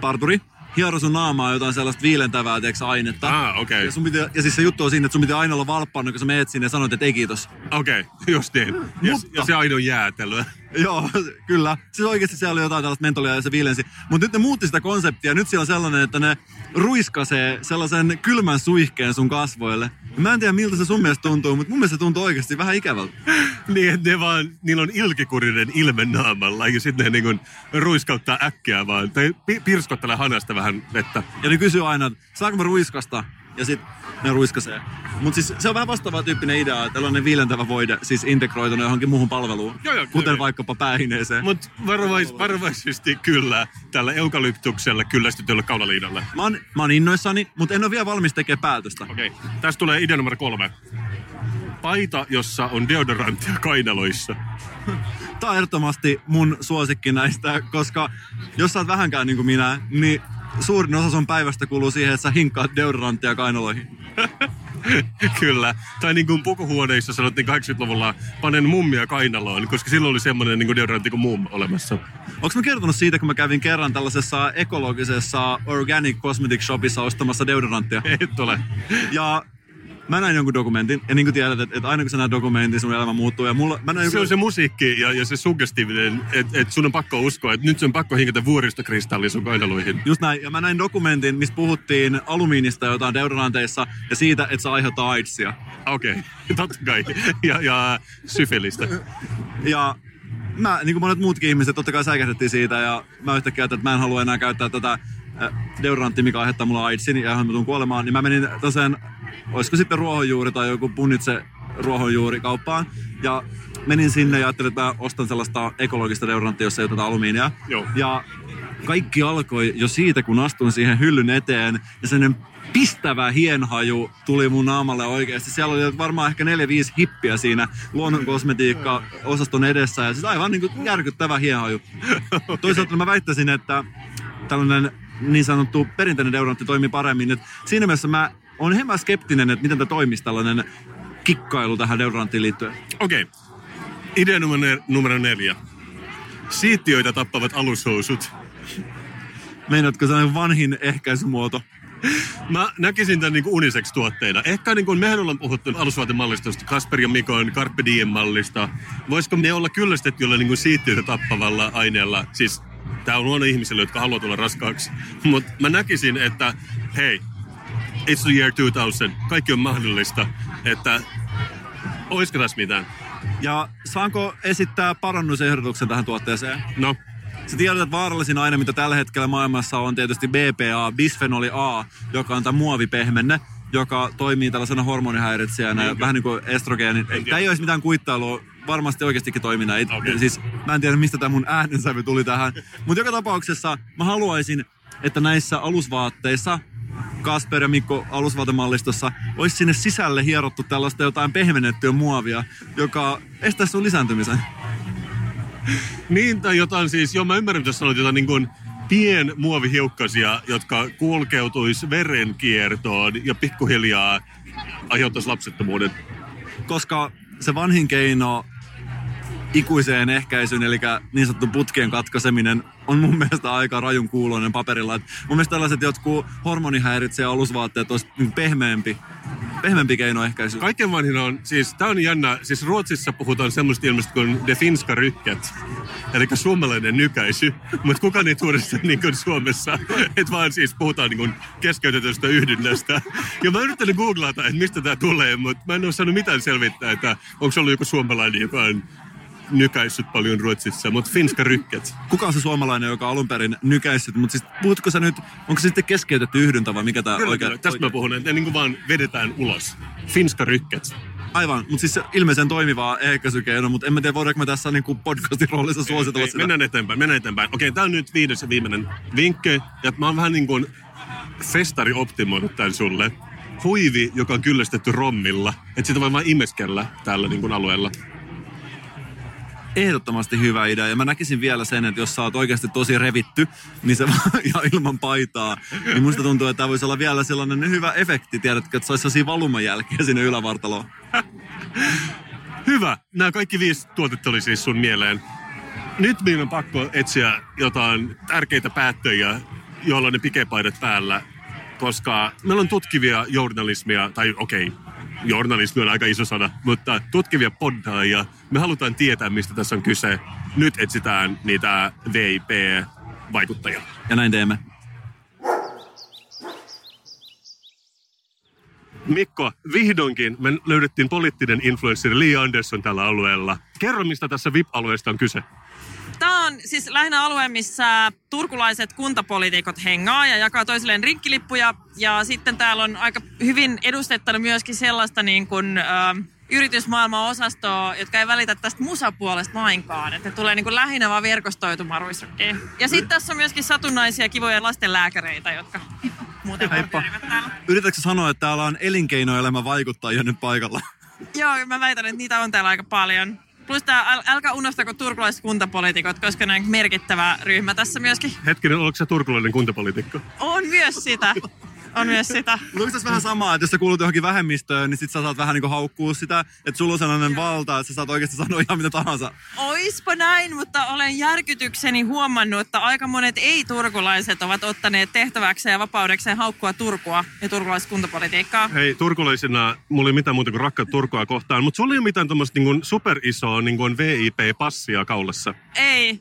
parturi hiero sun naamaa jotain sellaista viilentävää tiiäks, ainetta. Ah, okei. Ja, sun piti, ja siis se juttu on siinä, että sun pitää aina olla valppaana, kun sä meet sinne ja sanot, että ei kiitos. Okei, <laughs> okay, just niin. Ja, Mutta- ja se aina on jäätelöä. <laughs> Joo, kyllä. Siis oikeasti siellä oli jotain tällaista mentolia ja se viilensi. Mutta nyt ne muutti sitä konseptia. Nyt siellä on sellainen, että ne ruiskasee sellaisen kylmän suihkeen sun kasvoille. Mä en tiedä miltä se sun mielestä tuntuu, mutta mun mielestä se tuntuu oikeasti vähän ikävältä. <laughs> Niin, että ne vaan, niillä on ilkikurinen ilme naamalla ja sitten ne niin kuin ruiskauttaa äkkiä vaan. Tai pi- pirskottelee hanasta vähän vettä. Ja ne kysyy aina, saanko mä ruiskasta? Ja sit ne ruiskasee. Mutta siis se on vähän vastaava tyyppinen idea, että tällainen viilentävä voide siis integroitunut johonkin muuhun palveluun. Joo, joo, kuten kyllä. vaikkapa päähineeseen. Mutta varovais, varovaisesti kyllä tällä eukalyptuksella kyllästytyllä kaulaliinalle. Mä oon, mä oon innoissani, mutta en ole vielä valmis tekemään päätöstä. Okei, okay. tästä tulee idea numero kolme. Paita, jossa on deodoranttia kainaloissa. Tää on ehdottomasti mun suosikki näistä, koska jos sä oot vähänkään niin kuin minä, niin suurin osa sun päivästä kuluu siihen, että sä hinkkaat deodoranttia kainaloihin. <laughs> Kyllä. Tai niin kuin pukuhuoneissa sanottiin 80-luvulla, panen mummia kainaloon, koska silloin oli semmoinen niin kuin deodorantti kuin mum olemassa. Onko mä kertonut siitä, kun mä kävin kerran tällaisessa ekologisessa Organic Cosmetic Shopissa ostamassa deodoranttia? <laughs> Et ole. Ja mä näin jonkun dokumentin, ja niin kuin tiedät, että, että aina kun sä näet dokumentin, sun elämä muuttuu. Ja mulla, mä näin Se on se musiikki ja, ja se suggestiivinen, että et sun on pakko uskoa, että nyt sun on pakko hinkata vuoristokristalli sun kainaluihin. Just näin. Ja mä näin dokumentin, missä puhuttiin alumiinista jotain deodoranteissa ja siitä, että se aiheuttaa AIDSia. Okei, okay. <laughs> totta kai. Ja, ja syfilistä. Ja mä, niin kuin monet muutkin ihmiset, totta kai säikähdettiin siitä ja mä yhtäkkiä, että mä en halua enää käyttää tätä deodorantti, mikä aiheuttaa mulla AIDSin ja johon mä tuun kuolemaan, niin mä menin tosiaan, olisiko sitten ruohonjuuri tai joku punitse ruohonjuuri kauppaan. Ja menin sinne ja ajattelin, että mä ostan sellaista ekologista deodoranttia, jossa ei oteta alumiinia. Joo. Ja kaikki alkoi jo siitä, kun astuin siihen hyllyn eteen ja sen pistävä hienhaju tuli mun naamalle oikeasti. Siellä oli varmaan ehkä 4-5 hippiä siinä luonnon kosmetiikka osaston edessä ja siis aivan niin kuin järkyttävä hienhaju. <laughs> Toisaalta mä väittäisin, että tällainen niin sanottu perinteinen deodorantti toimii paremmin. Et siinä mielessä mä oon hieman skeptinen, että miten tämä toimisi tällainen kikkailu tähän deodoranttiin liittyen. Okei. Okay. Idea numero, numero neljä. Siittiöitä tappavat alushousut. Meinaatko sellainen vanhin ehkäisymuoto? Mä näkisin tämän niin unisex-tuotteina. Ehkä niin kuin mehän ollaan puhuttu alusvaatemallistosta, Kasper ja Mikon Carpe Diem-mallista. Voisiko ne olla kyllästetty jollain niin siittiöitä tappavalla aineella? Siis tämä on huono ihmisille, jotka haluaa tulla raskaaksi. Mutta mä näkisin, että hei, it's the year 2000. Kaikki on mahdollista. Että olisiko tässä mitään? Ja saanko esittää parannusehdotuksen tähän tuotteeseen? No, Sä tiedät, että vaarallisin aine, mitä tällä hetkellä maailmassa on tietysti BPA, bisfenoli A, joka on tämä muovipehmenne, joka toimii tällaisena hormonihäiritsijänä, ja vähän niin kuin estrogeeni. Tämä ei olisi mitään kuittailua, varmasti oikeastikin toimii näin. Okei. Siis, mä en tiedä, mistä tämä mun äänensävy tuli tähän. Mutta joka tapauksessa mä haluaisin, että näissä alusvaatteissa Kasper ja Mikko alusvaatemallistossa olisi sinne sisälle hierottu tällaista jotain pehmennettyä muovia, joka estäisi sun lisääntymisen. Niin, tai jotain siis, joo mä ymmärrän, että jos sanoit jotain niin kuin pien muovihiukkasia, jotka kulkeutuisi verenkiertoon ja pikkuhiljaa aiheuttaisi lapsettomuuden. koska se vanhin keino ikuiseen ehkäisyyn, eli niin sanottu putkien katkaiseminen, on mun mielestä aika rajun kuuloinen paperilla. Et mun mielestä tällaiset jotkut hormonihäiritsejä alusvaatteet olisi niin pehmeämpi, pehmeämpi keino ehkäisyyn. Kaiken vanhin on, siis tää on jännä, siis Ruotsissa puhutaan semmoista ilmeistä kuin de finska rykket, eli suomalainen nykäisy, mutta kukaan ei tuoda sitä niin kuin Suomessa, että vaan siis puhutaan niin kuin keskeytetystä yhdynnästä. Ja mä oon yrittänyt googlata, että mistä tämä tulee, mutta mä en ole saanut mitään selvittää, että onko se ollut joku suomalainen, joka on nykäissyt paljon Ruotsissa, mutta finska rykket. Kuka on se suomalainen, joka alun perin nykäissyt, mutta siis puhutko sä nyt, onko se sitten keskeytetty yhdyntä vai mikä tämä oikein? kyllä. Tästä mä puhun, että ne niin kuin vaan vedetään ulos. Finska rykket. Aivan, mutta siis se ilmeisen toimivaa ehkäisykeino, mutta en mä tiedä, voidaanko me tässä niin kuin podcastin roolissa suositella Ei, sitä. mennään eteenpäin, mennään eteenpäin. Okei, tää on nyt viides ja viimeinen vinkki. Ja mä oon vähän niin kuin festari optimoinut tän sulle. Huivi, joka on kyllästetty rommilla. Että sitä voi vaan imeskellä tällä niin kuin alueella. Ehdottomasti hyvä idea. Ja mä näkisin vielä sen, että jos sä oot oikeasti tosi revitty, niin se <laughs> ja ilman paitaa, niin musta tuntuu, että tämä voisi olla vielä sellainen hyvä efekti, tiedätkö, että se olisi sellaisia valumajälkiä sinne ylävartaloon. <laughs> Hyvä. Nämä kaikki viisi tuotetta oli siis sun mieleen. Nyt meidän on pakko etsiä jotain tärkeitä päättöjä, joilla on ne pikepaidat päällä. Koska meillä on tutkivia journalismia, tai okei, okay, journalismi on aika iso sana, mutta tutkivia poddaajia. Me halutaan tietää, mistä tässä on kyse. Nyt etsitään niitä VIP-vaikuttajia. Ja näin teemme. Mikko, vihdoinkin me löydettiin poliittinen influenssari Lee Anderson tällä alueella. Kerro, mistä tässä VIP-alueesta on kyse. Tämä on siis lähinnä alue, missä turkulaiset kuntapoliitikot hengaa ja jakaa toisilleen rinkkilippuja. Ja sitten täällä on aika hyvin edustettuna myöskin sellaista niin kuin, ö, yritysmaailman osastoa, jotka ei välitä tästä musapuolesta lainkaan. Että ne tulee niin kuin lähinnä vaan verkostoitumaan ruisrokkiin. Ja sitten tässä on myöskin satunnaisia kivoja lastenlääkäreitä, jotka muuten täällä. Yritätkö sanoa, että täällä on elinkeinoelämä vaikuttajia nyt paikalla? Joo, mä väitän, että niitä on täällä aika paljon. Plus tää, äl, älkää unohtako turkulaiset kuntapoliitikot, koska ne on merkittävä ryhmä tässä myöskin. Hetkinen, oletko sä turkulainen kuntapoliitikko? On myös sitä. On myös sitä. Mutta onko tässä vähän samaa, että jos sä kuulut johonkin vähemmistöön, niin sit sä saat vähän niinku haukkua sitä, että sulla on sellainen valta, että sä saat oikeasti sanoa ihan mitä tahansa. Oispa näin, mutta olen järkytykseni huomannut, että aika monet ei-turkulaiset ovat ottaneet tehtäväkseen ja vapaudekseen haukkua Turkua ja turkulaiskuntapolitiikkaa. Hei, turkulaisena mulla ei mitään muuta kuin rakkaat Turkua kohtaan, mutta sulla ei ole mitään tuommoista niin superisoa niin VIP-passia kaulassa. Ei.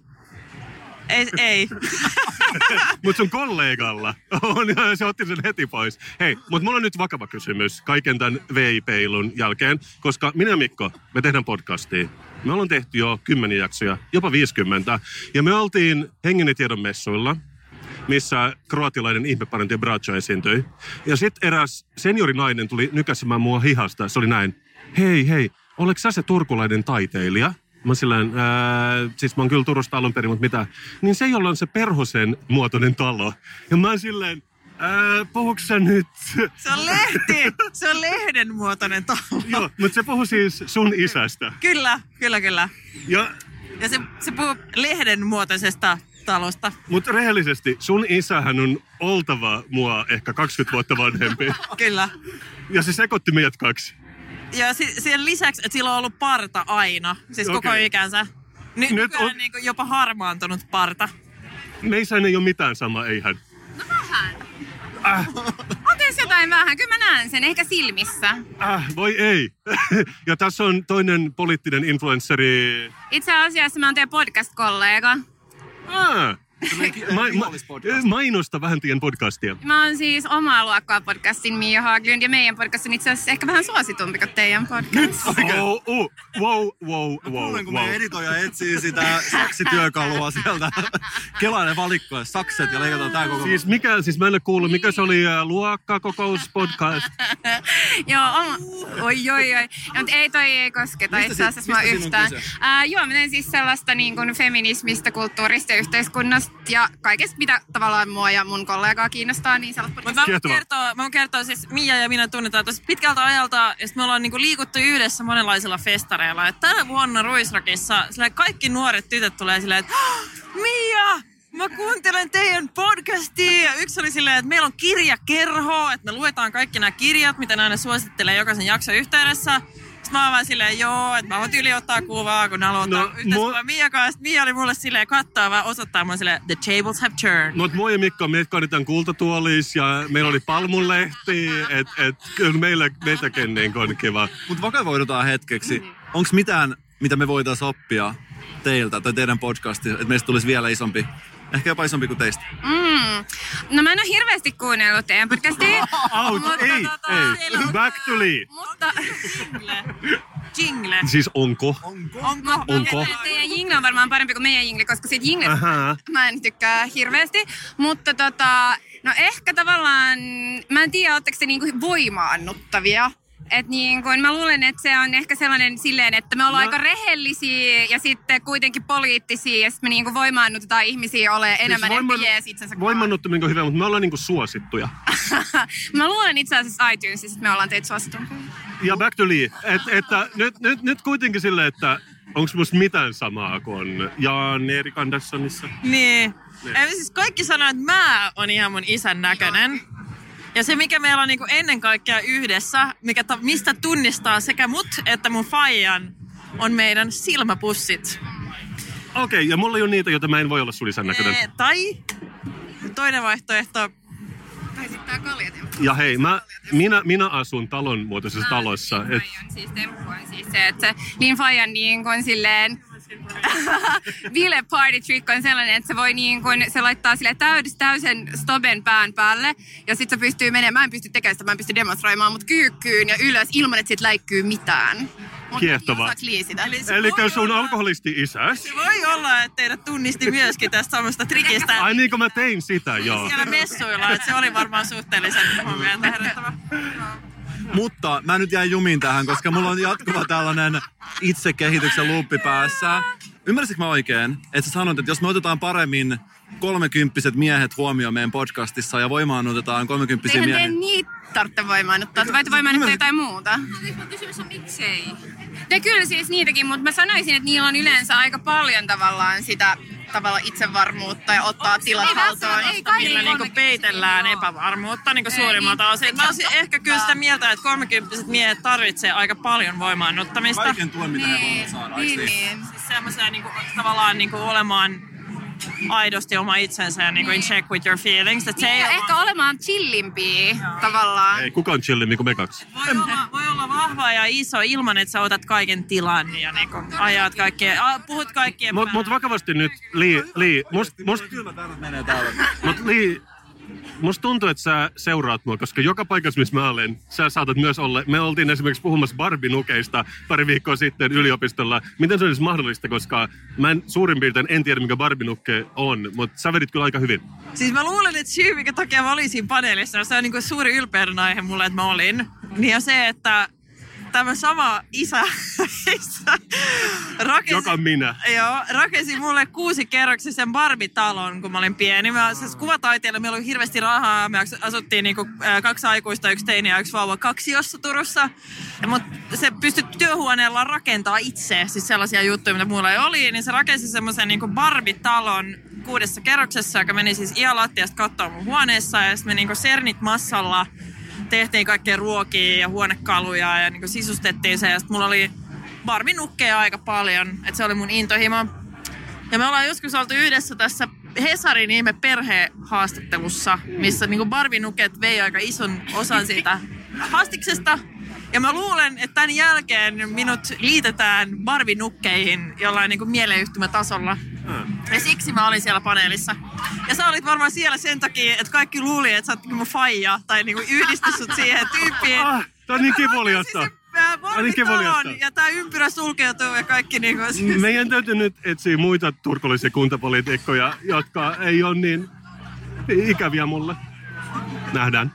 Ei, ei. <laughs> <laughs> Mutta sun kollegalla on, se otti sen heti pois. Hei, mutta mulla on nyt vakava kysymys kaiken tämän VIP-ilun jälkeen, koska minä Mikko, me tehdään podcastia. Me ollaan tehty jo kymmeniä jaksoja, jopa 50. Ja me oltiin Hengenetiedon messuilla, missä kroatilainen ihmeparantaja Bracho esiintyi. Ja sitten eräs seniorinainen tuli nykäsemään mua hihasta. Se oli näin, hei hei, oleks sä se turkulainen taiteilija? Mä silleen, ää, siis mä oon kyllä Turusta alun perin, mutta mitä? Niin se, jolla on se perhosen muotoinen talo. Ja mä oon silleen, ää, puhuks sä nyt? Se on lehti. Se on lehden muotoinen talo. Joo, mutta se puhuu siis sun isästä. Kyllä, kyllä, kyllä. Ja, Ja se, se puhuu lehden muotoisesta talosta. mutta rehellisesti, sun isähän on oltava mua ehkä 20 vuotta vanhempi. Kyllä. Ja se sekoitti meidät kaksi. Ja si- sen lisäksi, että sillä on ollut parta aina, siis koko Okei. ikänsä. Ny- Nyt nykyään on- niin jopa harmaantunut parta. Meissä ei ole mitään sama, eihän. On tässä jotain vähän. Kyllä mä näen sen, ehkä silmissä. Äh, voi ei. <laughs> ja tässä on toinen poliittinen influenssari. Itse asiassa mä oon teidän podcast-kollega. Ah, <laughs> ma- ma- mainosta vähän teidän podcastia. Mä oon siis omaa luokkaa podcastin Mia Haglund ja meidän podcast on itse asiassa ehkä vähän suositumpi kuin teidän podcast. Oh, oh, wow, wow, wow, Kuulen, kun wow. meidän editoija etsii sitä saksityökalua sieltä. <laughs> Kelailee valikkoja sakset ja leikataan tää koko... Siis mikä, siis mä en ole kuullut, mikä se oli äh, luokkakokouspodcast? <laughs> joo, oma, oi oi oi. Mutta ei toi ei kosketa itse asiassa mä yhtään. Ää, joo, mä siis sellaista niin kuin feminismistä, kulttuurista ja yhteiskunnasta ja kaikesta, mitä tavallaan mua ja mun kollegaa kiinnostaa, niin sellaista Mutta mä voin kertoa, mä voin kertoa siis Mia ja minä tunnetaan tosi pitkältä ajalta, ja sit me ollaan niinku liikuttu yhdessä monenlaisilla festareilla. Et tänä vuonna Ruisrakissa kaikki nuoret tytöt tulee silleen, että "Ah, Mia, mä kuuntelen teidän podcastia. Ja yksi oli silleen, että meillä on kirjakerho, että me luetaan kaikki nämä kirjat, mitä ne aina suosittelee jokaisen jakson yhteydessä. Mä oon vaan silleen, joo, että mä voin tyyli ottaa kuvaa, kun haluaa No, ottaa yhteiskuvaa mu- Mia kanssa. Mia oli mulle silleen kattaa vaan osoittaa mulle silleen, the tables have turned. Mutta moi ja Mikko, meitä kannetaan kultatuolis ja meillä oli palmunlehti, että et, kyllä meillä, meitäkin niin on kiva. Mutta vakavoidutaan hetkeksi. Onko mitään, mitä me voitaisiin oppia teiltä tai teidän podcastista, että meistä tulisi vielä isompi? Ehkä jopa isompi kuin teistä. Mm. No mä en ole hirveästi kuunnellut teidän podcastia. <laughs> Out, Mutta ei, tota, ei, back to Lee. <laughs> Mutta Jingle. Siis onko? Onko? Onko? teidän jingle on varmaan parempi kuin meidän jingle, koska siitä jinglet Ähä. mä en tykkää hirveästi. Mutta tota, no ehkä tavallaan, mä en tiedä, ootteko te niinku voimaannuttavia. Et niin kun, mä luulen, että se on ehkä sellainen silleen, että me ollaan No. aika rehellisiä ja sitten kuitenkin poliittisia ja sitten me niinku voimaannutetaan ihmisiä ole enemmän Siis siis ehkä jees itsensä Voimannuttaminen on hyvä, mutta me ollaan niinku suosittuja. <laughs> Mä luulen itse asiassa iTunesissa, että me ollaan teitä suositumpia. Ja back to Lee. Et, että nyt, nyt, nyt kuitenkin silleen, että onko musta mitään samaa kuin Jan Erik Anderssonissa? Niin. Eli siis kaikki sanoo, että mä on ihan mun isän näköinen. Ja se, mikä meillä on niinku ennen kaikkea yhdessä, mikä ta- mistä tunnistaa sekä mut että mun faijan, on meidän silmäpussit. Okei, okay, ja mulla ei ole niitä, joita mä en voi olla sun isän näköinen. Ee, tai toinen vaihtoehto, Tai sitten tää kaljatemppu. Ja hei, mä, minä, minä asun talon muotoisessa talossa. Et, Et... siis temppu on siis se, että se Lin Fajan niin kuin silleen <laughs> Ville party trick on sellainen, että se voi niin kuin, se laittaa sille täydys, täysen stoben pään päälle ja sitten se pystyy menemään, mä en pysty tekemään sitä, mä en pysty demonstroimaan, mutta kyykkyyn ja ylös ilman, että siitä läikkyy mitään. Mut Kiehtovaa. sitä? Eli se eli sun olla- alkoholisti isäs. se voi olla, että teidät tunnisti myöskin tästä samasta trikistä Ai niin kuin mä tein sitä, joo. siellä messuilla, että se oli varmaan suhteellisen huomioon herättävä. <laughs> Mutta mä nyt jäin jumiin tähän, koska mulla on jatkuva tällainen itsekehityksen luuppi päässä. Ymmärsitkö mä oikein, että sä sanot, että jos me otetaan paremmin kolmekymppiset miehet huomioon meidän podcastissa ja voimaannutetaan kolmekymppisiä Eihän miehiä. niitä tarvitse voimaannuttaa, te voitte voimaannuttaa jotain muuta. Kysymys on miksei. Ja kyllä siis niitäkin, mutta mä sanoisin, että niillä on yleensä aika paljon tavallaan sitä tavallaan itsevarmuutta ja ottaa tilat Ei haltuun. Ei millä niinku peitellään epävarmuutta niinku suurimmalta niin, osin. Mä olisin ehkä kyllä sitä mieltä, että kolmekymppiset miehet tarvitsee aika paljon voimaannuttamista. Kaiken tuen, mitä he Niin, voivat saada. niin, eikö niin. Siis semmoisia niinku, tavallaan niinku olemaan aidosti oma itsensä ja niinku in check with your feelings. Et se Niin, ei ole ehkä olemaan chillimpiä tavallaan. Ei kukaan chillimmin kuin me kaksi. Voi olla, voi olla vahva ja iso ilman, että sä otat kaiken tilan ja niinku ajat kaikkien, a, puhut kaikkien Mutta mut vakavasti nyt, Li, Li must, must, Kylmä täällä menee täällä. mut Li, musta tuntuu, että sä seuraat mua, koska joka paikassa, missä mä olen, sä saatat myös olla. Me oltiin esimerkiksi puhumassa Barbie-nukeista pari viikkoa sitten yliopistolla. Miten se olisi mahdollista, koska mä en suurin piirtein en tiedä, mikä Barbie-nukke on, mutta sä vedit kyllä aika hyvin. Siis mä luulen, että syy, mikä takia mä olin siinä paneelissa, se on niin kuin suuri ylpeyden aihe mulle, että mä olin. Niin on se, että tämä sama isä, <laughs> isä rakensi, Joka minä. Joo, rakensi mulle kuusi kerroksisen Barbie-talon, kun mä olin pieni. Mä, siis kuvataiteella meillä oli hirveästi rahaa. Me asuttiin niinku, kaksi aikuista, yksi teini ja yksi vauva kaksiossa Turussa. Ja mut se pystyi työhuoneella rakentaa itse, siis sellaisia juttuja, mitä mulla ei oli. Niin se rakensi semmoisen niinku Barbie-talon kuudessa kerroksessa, joka meni siis ialattiasta katsoa mun huoneessa. Ja sitten me niinku Sernit massalla tehtiin kaikkea ruokia ja huonekaluja ja niinku sisustettiin se. Ja sitten mulla oli Barbie-nukkeja aika paljon, että se oli mun intohimo. Ja me ollaan joskus oltu yhdessä tässä Hesarin ihme perhehaastattelussa, missä niinku Barbie-nuket vei aika ison osan siitä haastiksesta. Ja mä luulen, että tämän jälkeen minut liitetään Barbie-nukkeihin jollain niinku mieleyhtymätasolla. Ja siksi mä olin siellä paneelissa. Ja sä olit varmaan siellä sen takia, että kaikki luuli, että sä oot mun faija. Tai niinku yhdisty sut siihen tyyppiin. Ah, tää on niin kivuliasta. Niin Ja tää ympyrä sulkeutuu ja kaikki niinku... Siis, Meidän täytyy nyt etsiä muita turkulaisia kuntapolitiikkoja, jotka ei ole niin ikäviä mulle. Nähdään.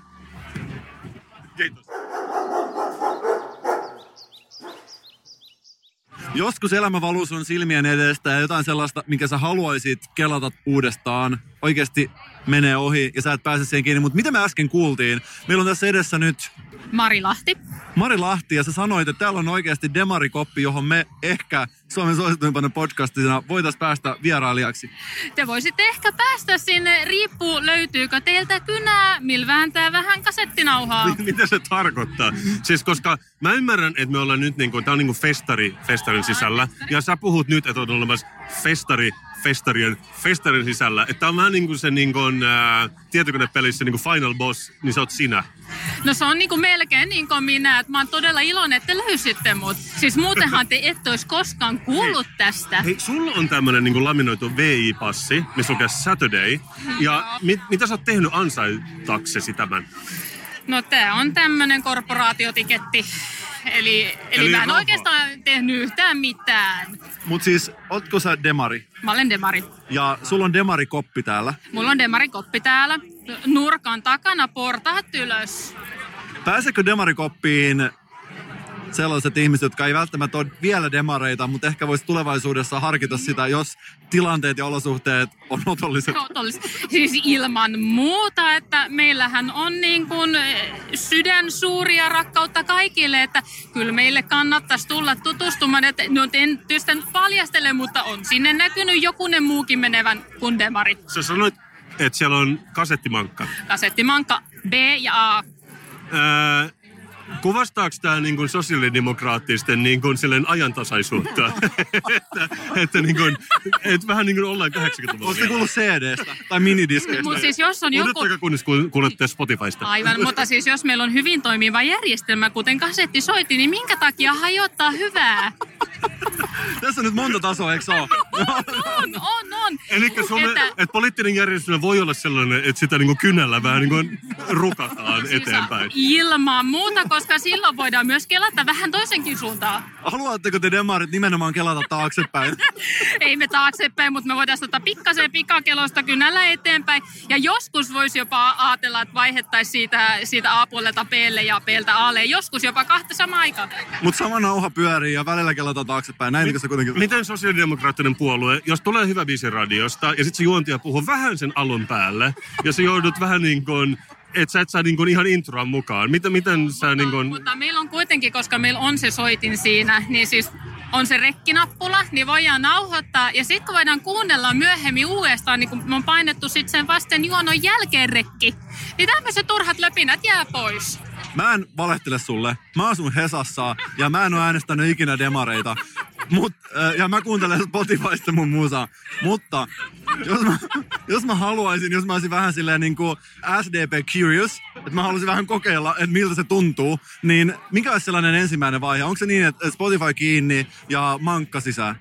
Kiitos. Joskus elämä valuu sun silmien edestä ja jotain sellaista, minkä sä haluaisit kelata uudestaan, oikeasti menee ohi ja sä et pääse siihen kiinni. Mutta mitä me äsken kuultiin? Meillä on tässä edessä nyt Mari Lahti. Mari Lahti ja sä sanoit, että täällä on oikeasti demarikoppi, johon me ehkä Suomen suosituimpana podcastina voitaisiin päästä vierailijaksi. Te voisitte ehkä päästä sinne, riippuu löytyykö teiltä kynää, millä vääntää vähän kasettinauhaa. <laughs> Mitä se tarkoittaa? Siis koska mä ymmärrän, että me ollaan nyt niinku, tää on niinku festari festarin sisällä. Ja sä puhut nyt, että on olemassa festari festarien, festarin sisällä. Että on vähän niinku se niinku, ää, tietokonepelissä niinku final boss, niin sä oot sinä. No se on niinku melkein niin kuin minä, että mä oon todella iloinen, että te löysitte mut. Siis muutenhan te ette olisi koskaan kuullut tästä. Hei, sulla on tämmönen niinku laminoitu VI-passi, missä lukee Saturday. Ja mit, mitä sä oot tehnyt ansaitaksesi tämän? No tää on tämmönen korporaatiotiketti. Eli, eli, Eli mä en rahaa. oikeastaan tehnyt yhtään mitään. Mutta siis, ootko sä demari? Mä olen demari. Ja sulla on demarikoppi täällä. Mulla on demarin koppi täällä. Nurkan takana portaat ylös. Pääsekö demarikoppiin sellaiset ihmiset, jotka ei välttämättä ole vielä demareita, mutta ehkä voisi tulevaisuudessa harkita sitä, jos tilanteet ja olosuhteet on otolliset. <laughs> Otollis. Siis ilman muuta, että meillähän on niin kuin eh, sydän suuria rakkautta kaikille, että kyllä meille kannattaisi tulla tutustumaan. Että, no en tietysti nyt paljastele, mutta on sinne näkynyt jokunen muukin menevän kuin demarit. Sä sanoit, että siellä on kasettimankka. Kasettimanka B ja A. Ää, kuvastaako tämä niin sosiaalidemokraattisten niin kuin, silleen ajantasaisuutta? <laughs> että, että, niin kuin, että vähän niin kuin ollaan 80-luvulla. Oletteko kuullut CD-stä tai minidiskeistä? Mutta siis jos on joku... Odottakaa kunnes kuul- kuulette Spotifysta. Aivan, mutta siis jos meillä on hyvin toimiva järjestelmä, kuten kasettisoitti, niin minkä takia hajottaa hyvää? <laughs> Tässä on nyt monta tasoa, eikö se ole? On, on, on. Eli Suomen, Että- että, että poliittinen järjestelmä voi olla sellainen, että sitä niin kuin kynällä vähän niin kuin rukataan Siis eteenpäin. Ilman muuta, koska silloin voidaan myös kelata vähän toisenkin suuntaan. Haluatteko te demarit nimenomaan kelata taaksepäin? <laughs> Ei me taaksepäin, mutta me voitaisiin ottaa pikkasen pikakelosta kynällä eteenpäin. Ja joskus voisi jopa ajatella, että vaihettaisiin siitä, siitä A-puolelta Blle ja Bltä Alle. Joskus jopa kahta samaan aikaan. Mutta sama nauha pyörii ja välillä kelataan taaksepäin. Näin se kuitenkin... Miten sosiaalidemokraattinen puolue, jos tulee hyvä biisi radiosta ja sitten se juontaja puhuu vähän sen alun päälle ja sä joudut vähän niin kuin, että sä et saa niin kuin ihan introa mukaan. Miten, miten sä niin kuin, Mutta meillä on kuitenkin, koska meillä on se soitin siinä, niin siis on se rekkinappula, niin voidaan nauhoittaa. Ja sitten kun voidaan kuunnella myöhemmin uudestaan, niin kun me on painettu sitten sen vasten juonon jälkeen rekki, niin tämmöiset turhat löpinät jää pois. Mä en valehtele sulle. Mä asun Hesassa ja mä en ole äänestänyt ikinä demareita. Mut, ja mä kuuntelen Spotifysta mun musaa. Mutta jos mä, jos mä haluaisin, jos mä olisin vähän silleen niin kuin SDP curious, että mä haluaisin vähän kokeilla, että miltä se tuntuu, niin mikä olisi sellainen ensimmäinen vaihe? Onko se niin, että Spotify kiinni ja mankka sisään?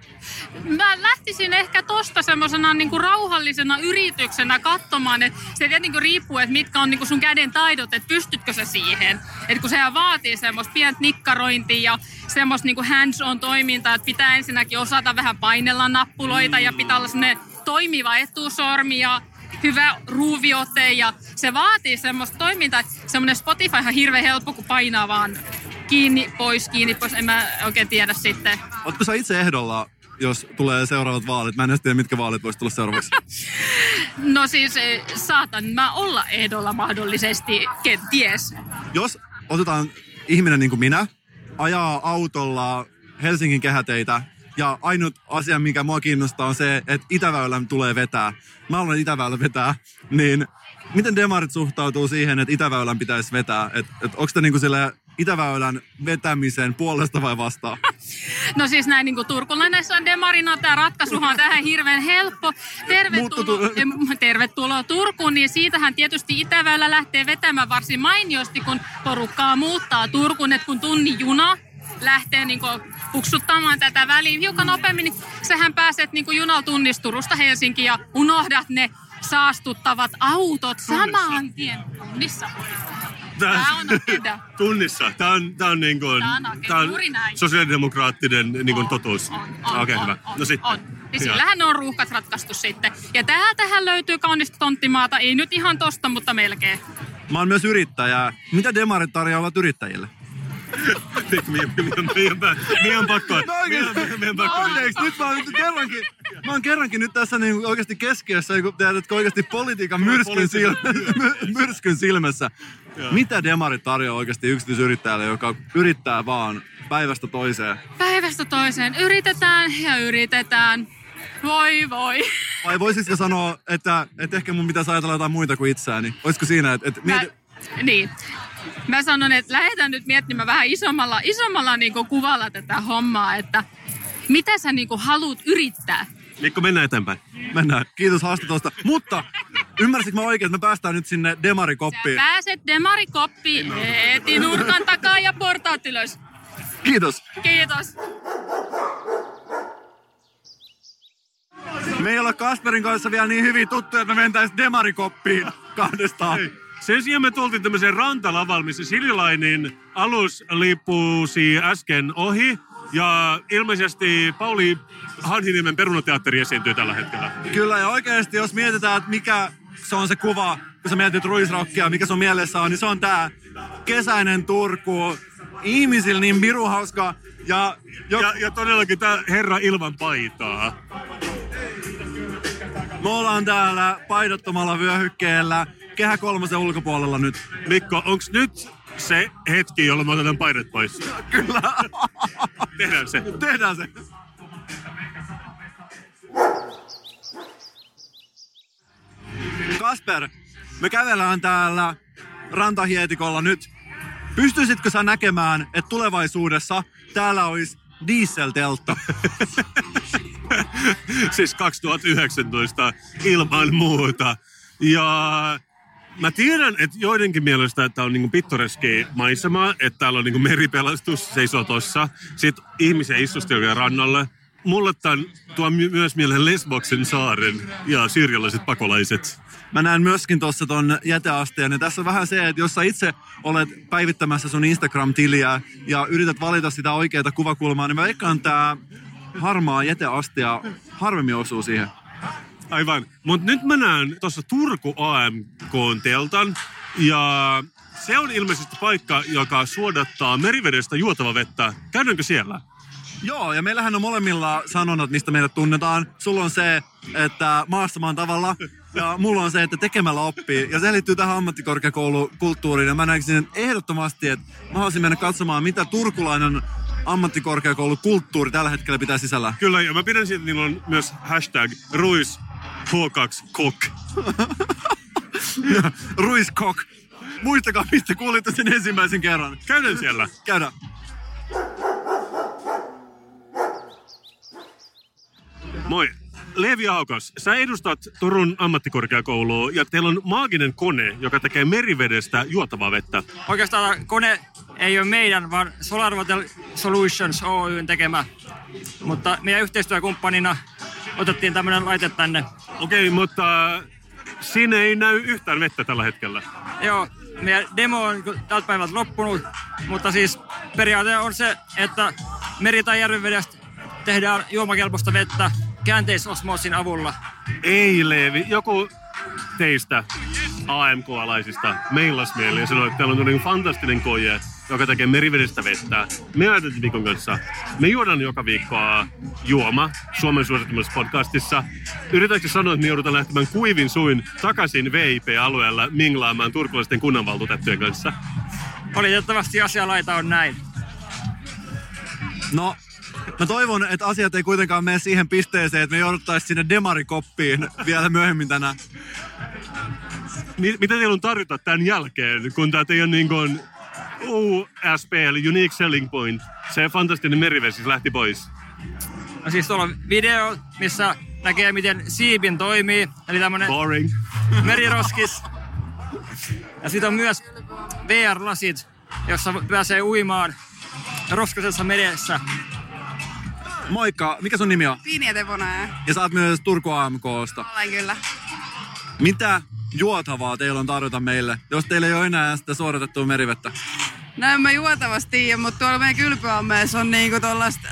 Mä lähtisin ehkä tosta semmoisena niinku rauhallisena yrityksenä katsomaan, että se tietenkin riippuu, että mitkä on niinku sun käden taidot, että pystytkö sä siihen. Että kun sehän vaatii semmoista pientä nikkarointia ja semmoista niinku hands-on toimintaa, että pitää ensinnäkin osata vähän painella nappuloita ja pitää olla toimiva etusormi ja hyvä ruuviote ja se vaatii semmoista toimintaa, että semmoinen Spotify on hirveän helppo, kun painaa vaan kiinni, pois, kiinni, pois. En mä oikein tiedä sitten. Ootko sä itse ehdolla, jos tulee seuraavat vaalit? Mä en edes tiedä, mitkä vaalit voisi tulla seuraavaksi. <laughs> No siis eh, saatan mä olla ehdolla mahdollisesti, kenties. Jos otetaan ihminen niin kuin minä, ajaa autolla Helsingin kehäteitä ja ainut asia, mikä mua kiinnostaa on se, että Itäväylän tulee vetää. Mä haluan Itäväylän vetää, niin miten demarit suhtautuu siihen, että Itäväylän pitäisi vetää? Et, et onko te niinku sille Itäväylän vetämisen puolesta vai vastaan? <laughs> No siis näin niin kuin turkulaisessa on demarina, tämä ratkaisuhan on tähän hirveän helppo. Tervetuloa, tervetuloa Turkuun, niin siitähän tietysti Itäväylä lähtee vetämään varsin mainiosti, kun porukkaa muuttaa Turkuun, että kun tunnin juna lähtee niin kuin puksuttamaan tätä väliin hiukan nopeammin, niin sähän pääset niin kuin junalla tunnista Turusta Helsinkiin ja unohdat ne saastuttavat autot saman tien tunnissa. Tää on agenda. Tunnissa. Tämä on, tää on, niin kuin, Tää on agenda, tää on sosiaalidemokraattinen niin kuin On, totuus. Okei, on, hyvä. On, no sitten. on. Ja sillähän on ruuhkat ratkaistu sitten. Ja täältähän löytyy kaunista tonttimaata. Ei nyt ihan tosta, mutta melkein. Mä oon myös yrittäjä. Mitä demarit tarjoavat yrittäjille? Meidän, meidän, meidän, meidän pakko. Oikeesti. Meidän, meidän pakko. Anteeksi, nyt mä oon nyt kerrankin, mä oon kerrankin nyt tässä niin oikeasti keskiössä, kun tiedätkö oikeasti politiikan myrskyn, sil, myrskyn silmässä. Mitä demarit tarjoaa oikeasti yksityisyrittäjälle, joka yrittää vaan päivästä toiseen? Päivästä toiseen yritetään ja yritetään. Voi voi. Vai voisitko sanoa, että, että ehkä mun pitäisi ajatella jotain muita kuin itseäni? Olisiko siinä, että, että Mä, mieti, niin. Mä sanon, että lähdetään nyt miettimään vähän isommalla, isommalla niin kuvalla tätä hommaa, että mitä sä niin haluat yrittää. Mikko, mennään eteenpäin. mennään. Kiitos haastattelusta. Mutta ymmärsitkö mä oikein, että me päästään nyt sinne demarikoppiin? Pääset demarikoppi heti nurkan takaa ja portaat ylös. Kiitos. Kiitos. Me ei olla Kasperin kanssa vielä niin hyvin tuttuja, että me mentäis demarikoppiin kahdestaan. Hei, Sen sijaan me tultiin tämmöiseen rantalavalle, missä Sililainin alus liippuusi äsken ohi. Ja ilmeisesti Pauli Hanhiniemen perunateatteri esiintyy tällä hetkellä. Kyllä, ja oikeasti jos mietitään, että mikä se on se kuva, kun sä mietit ruisrockia, mikä sun mielessä on, niin se on tää kesäinen Turku. Ihmisillä niin biru hauska. Ja, jo, Ja, ja todellakin tämä herra ilman paitaa. me ollaan täällä paidottomalla vyöhykkeellä Kehä kolmosen ulkopuolella nyt. Mikko, onks nyt se hetki, jolloin me otetaan paidat pois? Kyllä. <laughs> Tehdään se. Tehdään se. Kasper, me kävellään täällä rantahietikolla nyt. Pystyisitkö sä näkemään, että tulevaisuudessa täällä olisi dieselteltta? <laughs> siis 2019 ilman muuta. Ja mä tiedän, että joidenkin mielestä että on niinku pittoreski maisema, että täällä on niinku meripelastus seisoo tossa. Sitten ihmisiä istustelua rannalle. Mulle tämän tuo my- myös mieleen Lesboksen saaren ja syyrialaiset pakolaiset. Mä näen myöskin tuossa ton jäteasteen. Ja tässä on vähän se, että jos sä itse olet päivittämässä sun Instagram-tiliä ja yrität valita sitä oikeaa kuvakulmaa, niin mä veikkaan tää harmaa jäteastia harvemmin osuu siihen. Aivan. Mutta nyt mä näen tuossa Turku AMK-teltan ja se on ilmeisesti paikka, joka suodattaa merivedestä juotava vettä. Käydäänkö siellä? Joo, ja meillähän on molemmilla sanonnat, mistä meidät tunnetaan. Sulla on se, että maassa maan tavalla, ja mulla on se, että tekemällä oppii. Ja se liittyy tähän ammattikorkeakoulukulttuuriin, ja mä näkisin ehdottomasti, että mä haluaisin mennä katsomaan, mitä turkulainen ammattikorkeakoulukulttuuri tällä hetkellä pitää sisällä? Kyllä, ja mä pidän siitä, että niillä on myös hashtag ruis H2 kok. Ruiskok. Muistakaa, mistä kuulitte sen ensimmäisen kerran. Käydään siellä. Käydään. Moi. Leevi Aukas, sä edustat Turun ammattikorkeakoulua ja teillä on maaginen kone, joka tekee merivedestä juotavaa vettä. Oikeastaan kone ei ole meidän, vaan SolarWater Solutions Oyn tekemä. Mutta meidän yhteistyökumppanina otettiin tämmöinen laite tänne. Okei, mutta siinä ei näy yhtään vettä tällä hetkellä. Joo, meidän demo on kyllä tältä päivältä loppunut, mutta siis periaate on se, että meri- tai järvenvedestä tehdään juomakelpoista vettä käänteisosmoosin avulla. Ei Leevi, joku teistä AMK-alaisista meilas meille ja sanoi, että täällä on tämmöinen fantastinen koje, joka tekee merivedestä vettä. Me ajateltiin viikon kanssa, me juodaan joka viikkoa juoma Suomen suosittumassa podcastissa. Yritätkö sanoa, että me joudutaan lähtemään kuivin suin takaisin VIP-alueella minglaamaan turkulaisten kunnanvaltuutettujen kanssa? Valitettavasti asialaita on näin. No, mä toivon, että asiat ei kuitenkaan mene siihen pisteeseen, että me jouduttaisiin sinne demarikoppiin vielä myöhemmin tänään. Mi- mitä teillä on tarjota tämän jälkeen, kun tämä teidän niin kuin USPL, Unique Selling Point, se fantastinen merivesi lähti pois? No siis tuolla on video, missä näkee miten siipin toimii. Eli tämmönen Boring. meriroskis. Ja sitten on myös VR-lasit, jossa pääsee uimaan roskasessa meressä. Moikka, mikä sun nimi on? Teponaja. Ja sä oot myös Turku AMKsta. Olen kyllä. Mitä juotavaa teillä on tarjota meille, jos teillä ei ole enää sitä suodatettua merivettä? No en mä juotavasti tiedä, mutta tuolla meidän kylpyammeessa on niinku